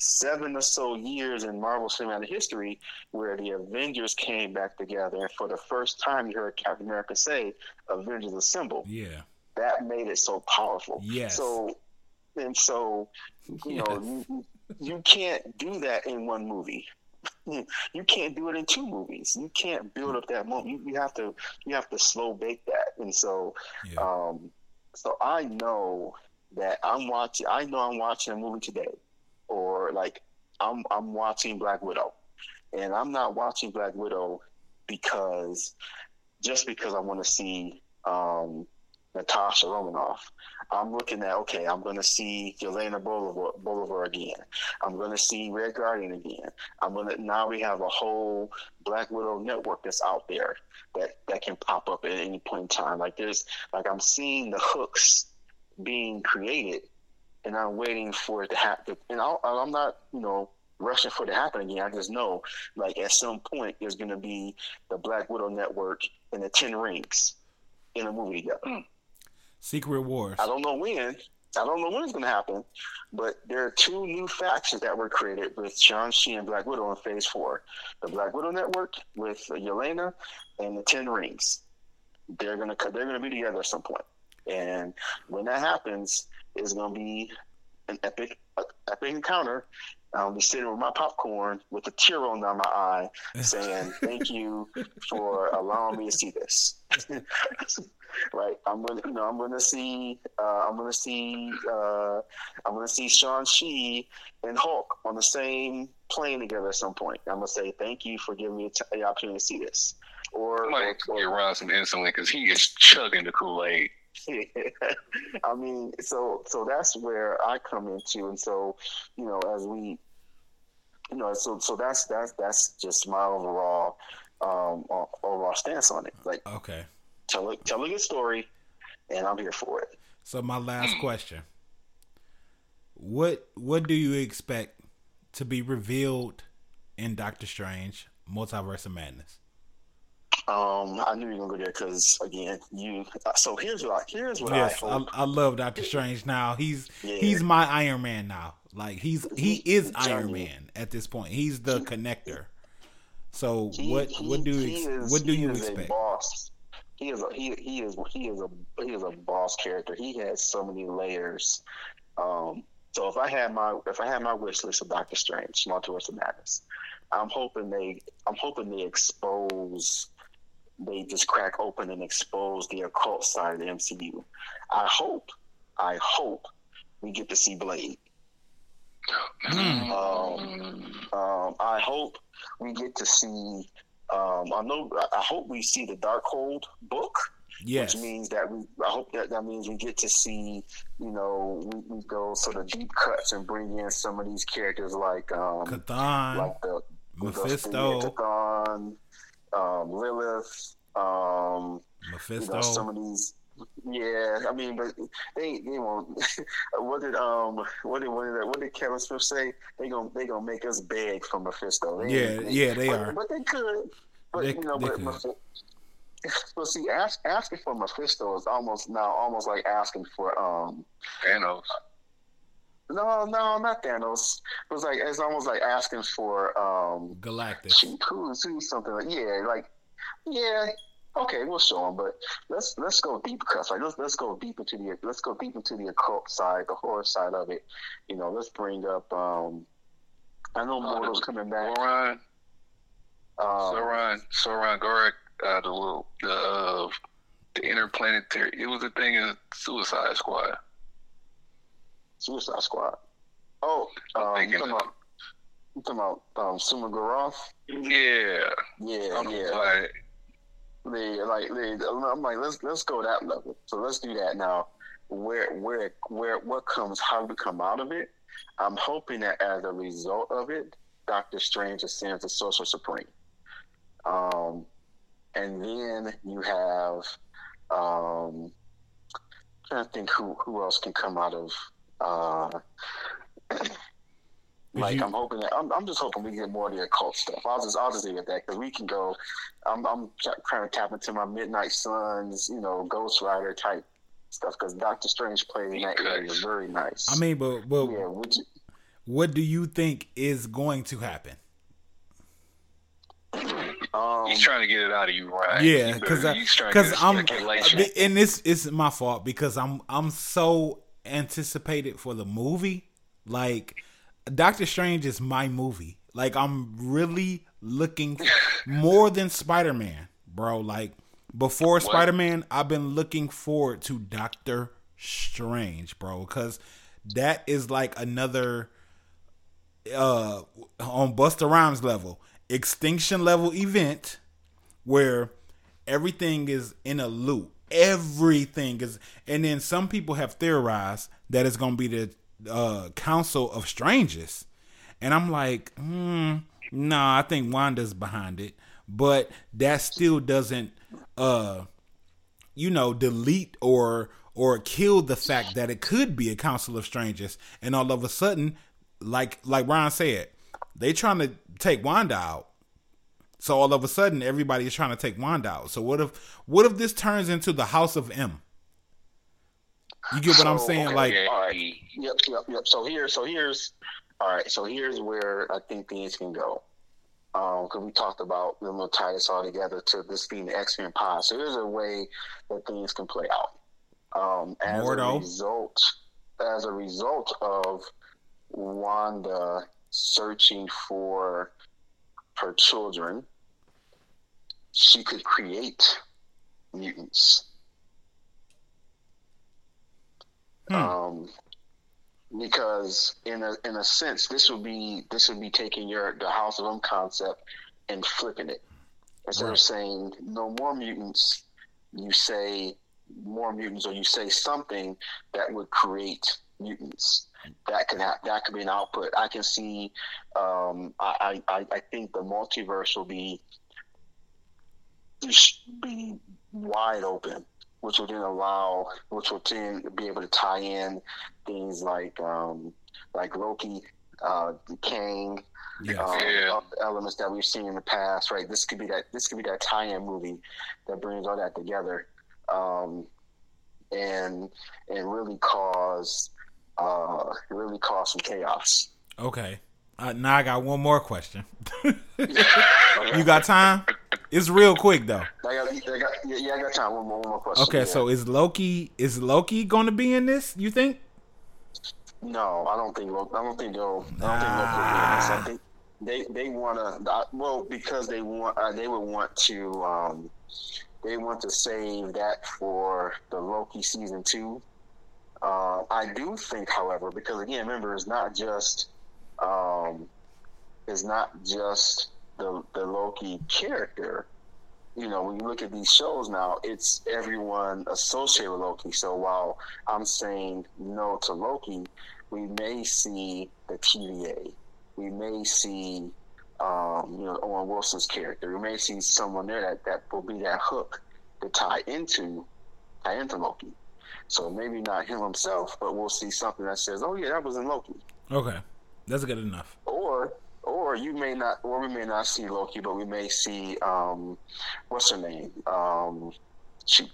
seven or so years in Marvel Cinematic history where the Avengers came back together, and for the first time you heard Captain America say "Avengers Assemble." Yeah. That made it so powerful. Yeah. So and so you know you, you can't do that in one movie. You can't do it in two movies. You can't build up that moment. You, you have to you have to slow bake that. And so Yeah. um so I know that I'm watching I know I'm watching a movie today or like I'm I'm watching Black Widow. And I'm not watching Black Widow because just because I want to see um Natasha Romanoff. I'm looking at okay, I'm going to see Yelena Belova, Belova again. I'm going to see Red Guardian again. I'm going to now we have a whole Black Widow network that's out there that that can pop up at any point in time. Like there's like I'm seeing the hooks being created, and I'm waiting for it to happen. And I'll, I'm not you know rushing for it to happen again. I just know, like at some point, there's going to be the Black Widow network and the Ten Rings in a movie together. Hmm. Secret Wars. I don't know when. I don't know when it's going to happen, but there are two new factions that were created with Shang-Chi and Black Widow in Phase 4. The Black Widow Network with Yelena and the Ten Rings. They're going to they're going to be together at some point. And when that happens, it's going to be an epic epic encounter. I'll be sitting with my popcorn with a tear rolling down my eye, saying, "Thank you for allowing me to see this." right? I'm gonna, you know, I'm gonna see, uh, I'm gonna see, uh, I'm gonna see Shang Chi and Hulk on the same plane together at some point. I'm gonna say, "Thank you for giving me the opportunity to see this." Or, I might or, get around some insulin because he is chugging the Kool Aid. I mean, so so that's where I come into, and so you know, as we, you know, so so that's that's that's just my overall um overall stance on it. Like, okay, tell it tell a good story, and I'm here for it. So my last question: What what do you expect to be revealed in Doctor Strange Multiverse of Madness? Um, I knew you were gonna go there because again, you. Uh, so here's what I, here's what yes, I, I, I love Doctor Strange now. He's yeah. he's my Iron Man now. Like he's he is Iron Man at this point. He's the connector. So he, what he, what do you what do you expect? boss. He is a he, he is he is a he is a boss character. He has so many layers. Um, so if I had my if I had my wish list of Doctor Strange, Multiverse of Madness, I'm hoping they I'm hoping they expose they just crack open and expose the occult side of the MCU. I hope, I hope we get to see Blade. Mm. Um, um, I hope we get to see. Um, I know. I hope we see the Darkhold book. Yes. Which means that we. I hope that that means we get to see. You know, we, we go sort of deep cuts and bring in some of these characters like um, Chthon, like the Mephisto, the, Chthon, um, Lilith, um, Mephisto. You know, some of these. Yeah, I mean, but they they won't. what did um what did what did, what did Kevin Smith say? They gonna they gonna make us beg for Mephisto. They, yeah, they, yeah, they but, are. But they could. But they, you know, but Mephisto, but see, ask, asking for Mephisto is almost now almost like asking for um Thanos. No, no, not Thanos. It was like it's almost like asking for um Galactus. Who's who's something like yeah, like yeah, okay, we'll show them, but let's let's go deep cuts. Like let's let's go deep into the let's go deep into the occult side, the horror side of it. You know, let's bring up. um I know uh, Mordo's coming back. Sauron, um, Sauron, Sauron Gorak, uh, the little the uh, the interplanetary. It was a thing in Suicide Squad. Suicide Squad. Oh, um, you talking about you talking about um, Shuma-Gorath? Yeah. Yeah, yeah. They like they, I'm like let's let's go that level. So let's do that now. Where where where what comes? How do we come out of it? I'm hoping that as a result of it, Doctor Strange ascends the Sorcerer Supreme. Um, and then you have um, I'm trying to think who who else can come out of. Uh, like you, I'm hoping that I'm, I'm just hoping we get more of the occult stuff. I'll just I'll just leave it at that because we can go. I'm I'm trying to tap into my Midnight Suns, you know, Ghost Rider type stuff because Doctor Strange plays in that area is very nice. I mean, but but yeah, you, what do you think is going to happen? Um, he's trying to get it out of you, right? Yeah, because because I'm and this is my fault because I'm I'm so anticipated for the movie, like Doctor Strange is my movie. Like I'm really looking more than Spider Man, bro. Like before Spider Man, I've been looking forward to Doctor Strange, bro, because that is like another uh on Busta Rhymes level, extinction level event where everything is in a loop. Everything is, and then some people have theorized that it's gonna be the uh, Council of Stranges, and I'm like, hmm, nah, I think Wanda's behind it, but that still doesn't, uh, you know, delete or or kill the fact that it could be a Council of Stranges, and all of a sudden, like like Ron said, they trying to take Wanda out. So all of a sudden, everybody is trying to take Wanda out. So what if what if this turns into the House of M? You get what I'm saying? okay, Like, all right. Yep, yep, yep. So here, so here's, all right. So here's where I think things can go. Um, because we talked about will tie this all together to this being the X Men pod. So here's a way that things can play out. Um, as Mordo. a result, as a result of Wanda searching for her children, she could create mutants. Hmm. Um, because in a in a sense, this would be this would be taking your the House of M concept and flipping it. Instead Right. of saying no more mutants, you say more mutants, or you say something that would create mutants. That could have that could be an output. I can see. Um, I, I I- I think the multiverse will be be wide open, which will then allow, which will then be able to tie in things like um, like Loki, uh, Kang, yes. um, Yeah. other elements that we've seen in the past. Right, this could be that. This could be that tie-in movie that brings all that together, um, and and really cause uh, really cause some chaos. okay. Uh, now I got one more question. you got time? It's real quick though. I got, I got, yeah, I got time. One more, one more question. Okay, Yeah. so is Loki is Loki going to be in this? You think? No, I don't think. I don't think they'll. I don't think Loki will be in this. I Ah. think they they want to. Well, because they want. Uh, they would want to. Um, they want to save that for the Loki season two. Uh, I do think, however, because again, remember, it's not just. Um, it's not just the the Loki character. You know, when you look at these shows now, it's everyone associated with Loki. So while I'm saying no to Loki, we may see the TVA. We may see, um, you know, Owen Wilson's character. We may see someone there that, that will be that hook to tie into, tie into Loki. So maybe not him himself, but we'll see something that says, "Oh yeah, that was in Loki." Okay, that's good enough. Or, or you may not, or we may not see Loki, but we may see, um, what's her name? Um, she,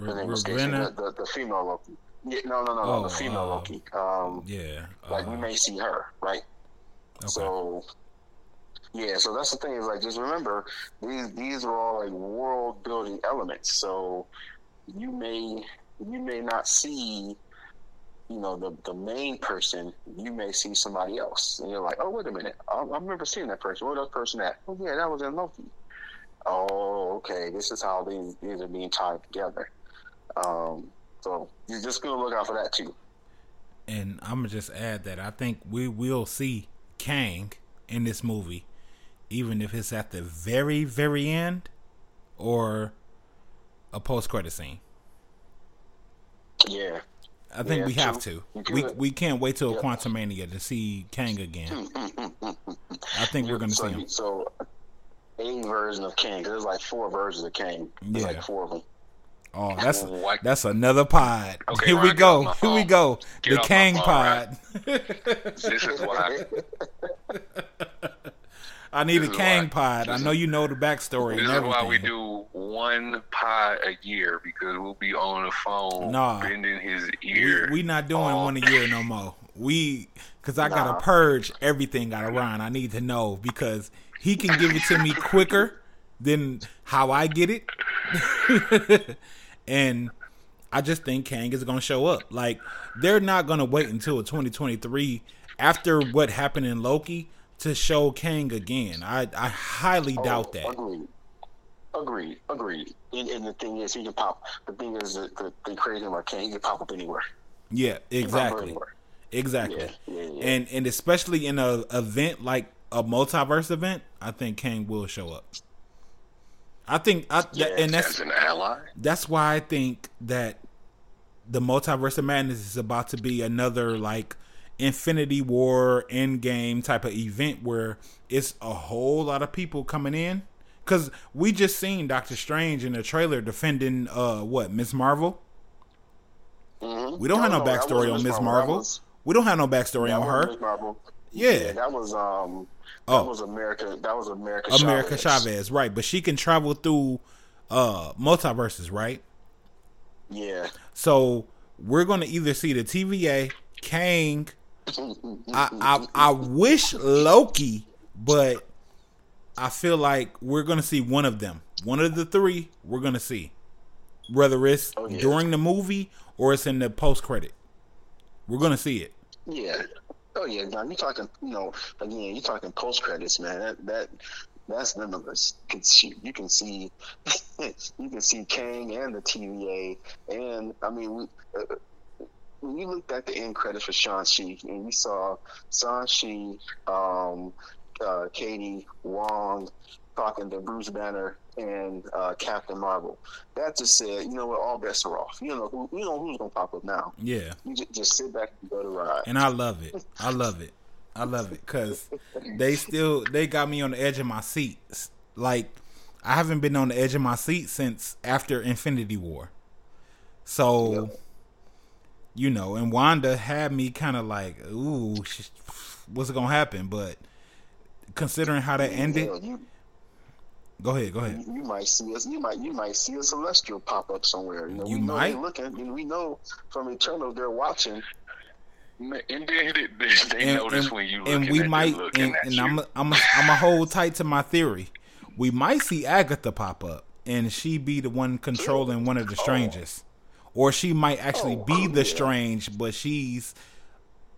her name. Ravenna? the, the, the female Loki. Yeah, no, no, no, no, Oh, the female uh, Loki. Um, Yeah. like we uh, may see her, right? okay. So, yeah, so that's the thing is like just remember these these are all like world building elements. So you may you may not see you know the the main person. You may see somebody else, and you're like, oh wait a minute, I, I remember seeing that person. Where that person at? Oh yeah, that was in Loki. Oh okay, this is how these these are being tied together. Um, so you're just gonna look out for that too. and I'm gonna just add that I think we will see Kang in this movie, even if it's at the very, very end, or a post credit scene. Yeah. I think Yeah, we have to. We we can't wait till Yeah. Quantumania to see Kang again. Mm, mm, mm, I think we're gonna so, see him. So, a version of. 'cause There's like four versions of Kang. There's Yeah. like four of them. Oh, that's What? that's another pod. Okay, Here we go. Here we go. Get the Kang phone, pod. This is why. I need This a Kang pod. I know you know the backstory This is why we do one pod a year because we'll be on the phone Nah. bending his we, ear. we not doing all one a year no more. We because I Nah. gotta purge everything out of Ron. I need to know because he can give it to me quicker than how I get it. and I just think Kang is gonna show up. Like they're not gonna wait until 2023 after what happened in Loki to show Kang again. I I highly oh, doubt that. Oh, Agreed. Agreed. Agreed. And, and the thing is, he can pop. The thing is, that the, the crazy like King, he can pop up anywhere. Yeah, He can pop up exactly. anywhere. Exactly. Yeah, yeah, yeah. And and especially in a event like a multiverse event, I think Kang will show up. I think I Yeah, and that's an ally. that's why I think that the multiverse of madness is about to be another like Infinity War Endgame type of event where it's a whole lot of people coming in. Cause we just seen Doctor Strange in the trailer defending uh what Miss Marvel. Mhm. We don't have no backstory on Miss Marvel. was- We don't have no backstory that on her. Marvel. Yeah. that was um. That Oh. was America. That was America. America Chavez. Chavez, right? But she can travel through uh multiverses, right? Yeah. So we're gonna either see the TVA, Kang. I I, I wish Loki, but I feel like we're gonna see one of them. One of the three we're gonna see, whether it's Oh, yeah. during the movie or it's in the post credit. We're gonna see it. Yeah. Oh yeah. Now you're talking. You know, again, you're talking post credits, man. That that that's limitless. You can see. You can see. you can see Kang and the TVA, and I mean, we, uh, when you looked at the end credits for Shang-Chi, and you saw Shang-Chi, um, uh, Katy Wong talking to Bruce Banner and uh, Captain Marvel. That just said, you know what, all bets are off. You know who, you know who's gonna pop up now. Yeah, You just, just sit back and go to ride. and I love it. I love it. I love it because they still they got me on the edge of my seat. Like I haven't been on the edge of my seat since after Infinity War. So, Yep. You know, and Wanda had me kind of like, ooh, sh- what's gonna happen? But considering how that ended, Hell, you, go ahead, go ahead. you, you might see us. You might you might see a celestial pop up somewhere. You know, You we know might. they're looking. And we know from Eternal they're watching. And they, they, they And, notice and- when you and looking we at might, them looking and, and. I'm, I'm, I'm gonna hold tight to my theory. We might see Agatha pop up, and she be the one controlling one of the oh. strangers, or she might actually Oh, be oh, the yeah. strange, but she's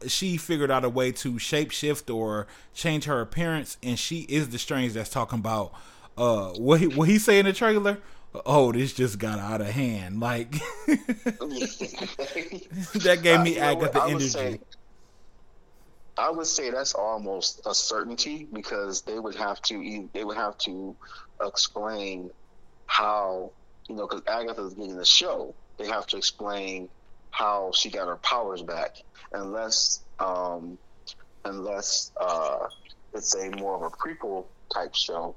she figured out a way to shapeshift or change her appearance, and she is the strange that's talking about uh what he, what he say in the trailer. Oh, this just got out of hand. Like that gave me Uh, you know Agatha energy. say- I would say that's almost a certainty because they would have to they would have to explain how you know because Agatha's getting the show. They have to explain how she got her powers back, unless um, unless uh, it's a more of a prequel type show.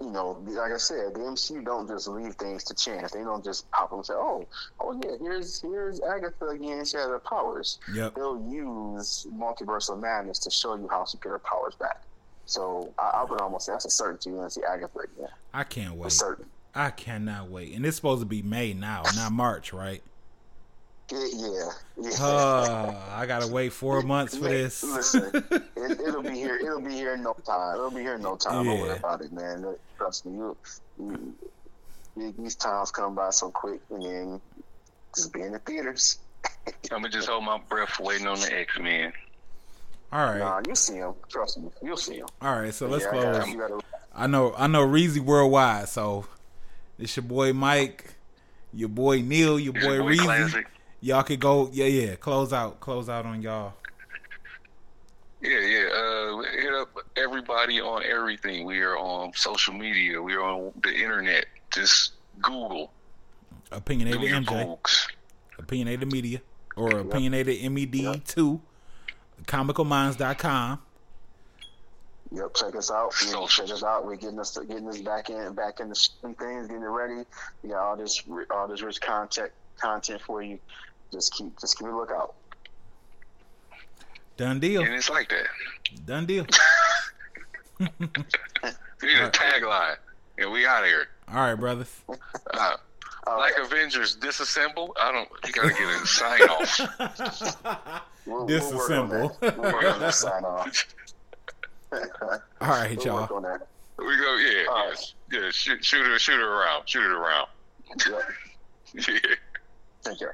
You know, like I said, the MCU don't just leave things to chance. They don't just pop up and say, "Oh, oh yeah, here's here's Agatha again. She has her powers." Yep. they'll use multiversal madness to show you how she get her powers back. So I, I would almost say that's a certainty you're gonna see Agatha again. I can't wait. certain. I cannot wait. And it's supposed to be May now, not March, right? Yeah, yeah. yeah. Uh, I gotta wait four months for this. Listen, it, it'll be here. It'll be here in no time. It'll be here in no time. Don't Yeah. worry about it, man. Trust me. You, you, these times come by so quick, and then just be in the theaters. I'm gonna just hold my breath waiting on the X Men. All right, Nah, you see them. Trust me, you'll see them. all right. So let's yeah, I close. got- you gotta- I know, I know, Reezy worldwide. So it's your boy Mike, your boy Neil, your It's boy boy Reezy. Classic. Y'all could go, yeah, yeah. Close out, close out on y'all. Yeah, yeah. Uh, hit up everybody on everything. We are on social media. We are on the internet. Just Google. Opinionated MJ, Googs. opinionated media, or opinionated MED two, comicalminds.com. Yep, check us out. You know, check us out. We're getting us getting us back in back in the swing things, getting it ready. We got all this all this rich content content for you. Just keep just keep a lookout. Done deal. And it's like that. Done deal. We need a tagline. And we out here. All right, brothers. Uh, like right, Avengers disassemble. I don't. You gotta get a sign off. we'll, we'll work on Disassemble. that. We'll work on that sign off. All right, we'll y'all. We go, yeah, yeah, right. yeah shoot, shoot, it, shoot it around, shoot it around. Yep. yeah. Thank you.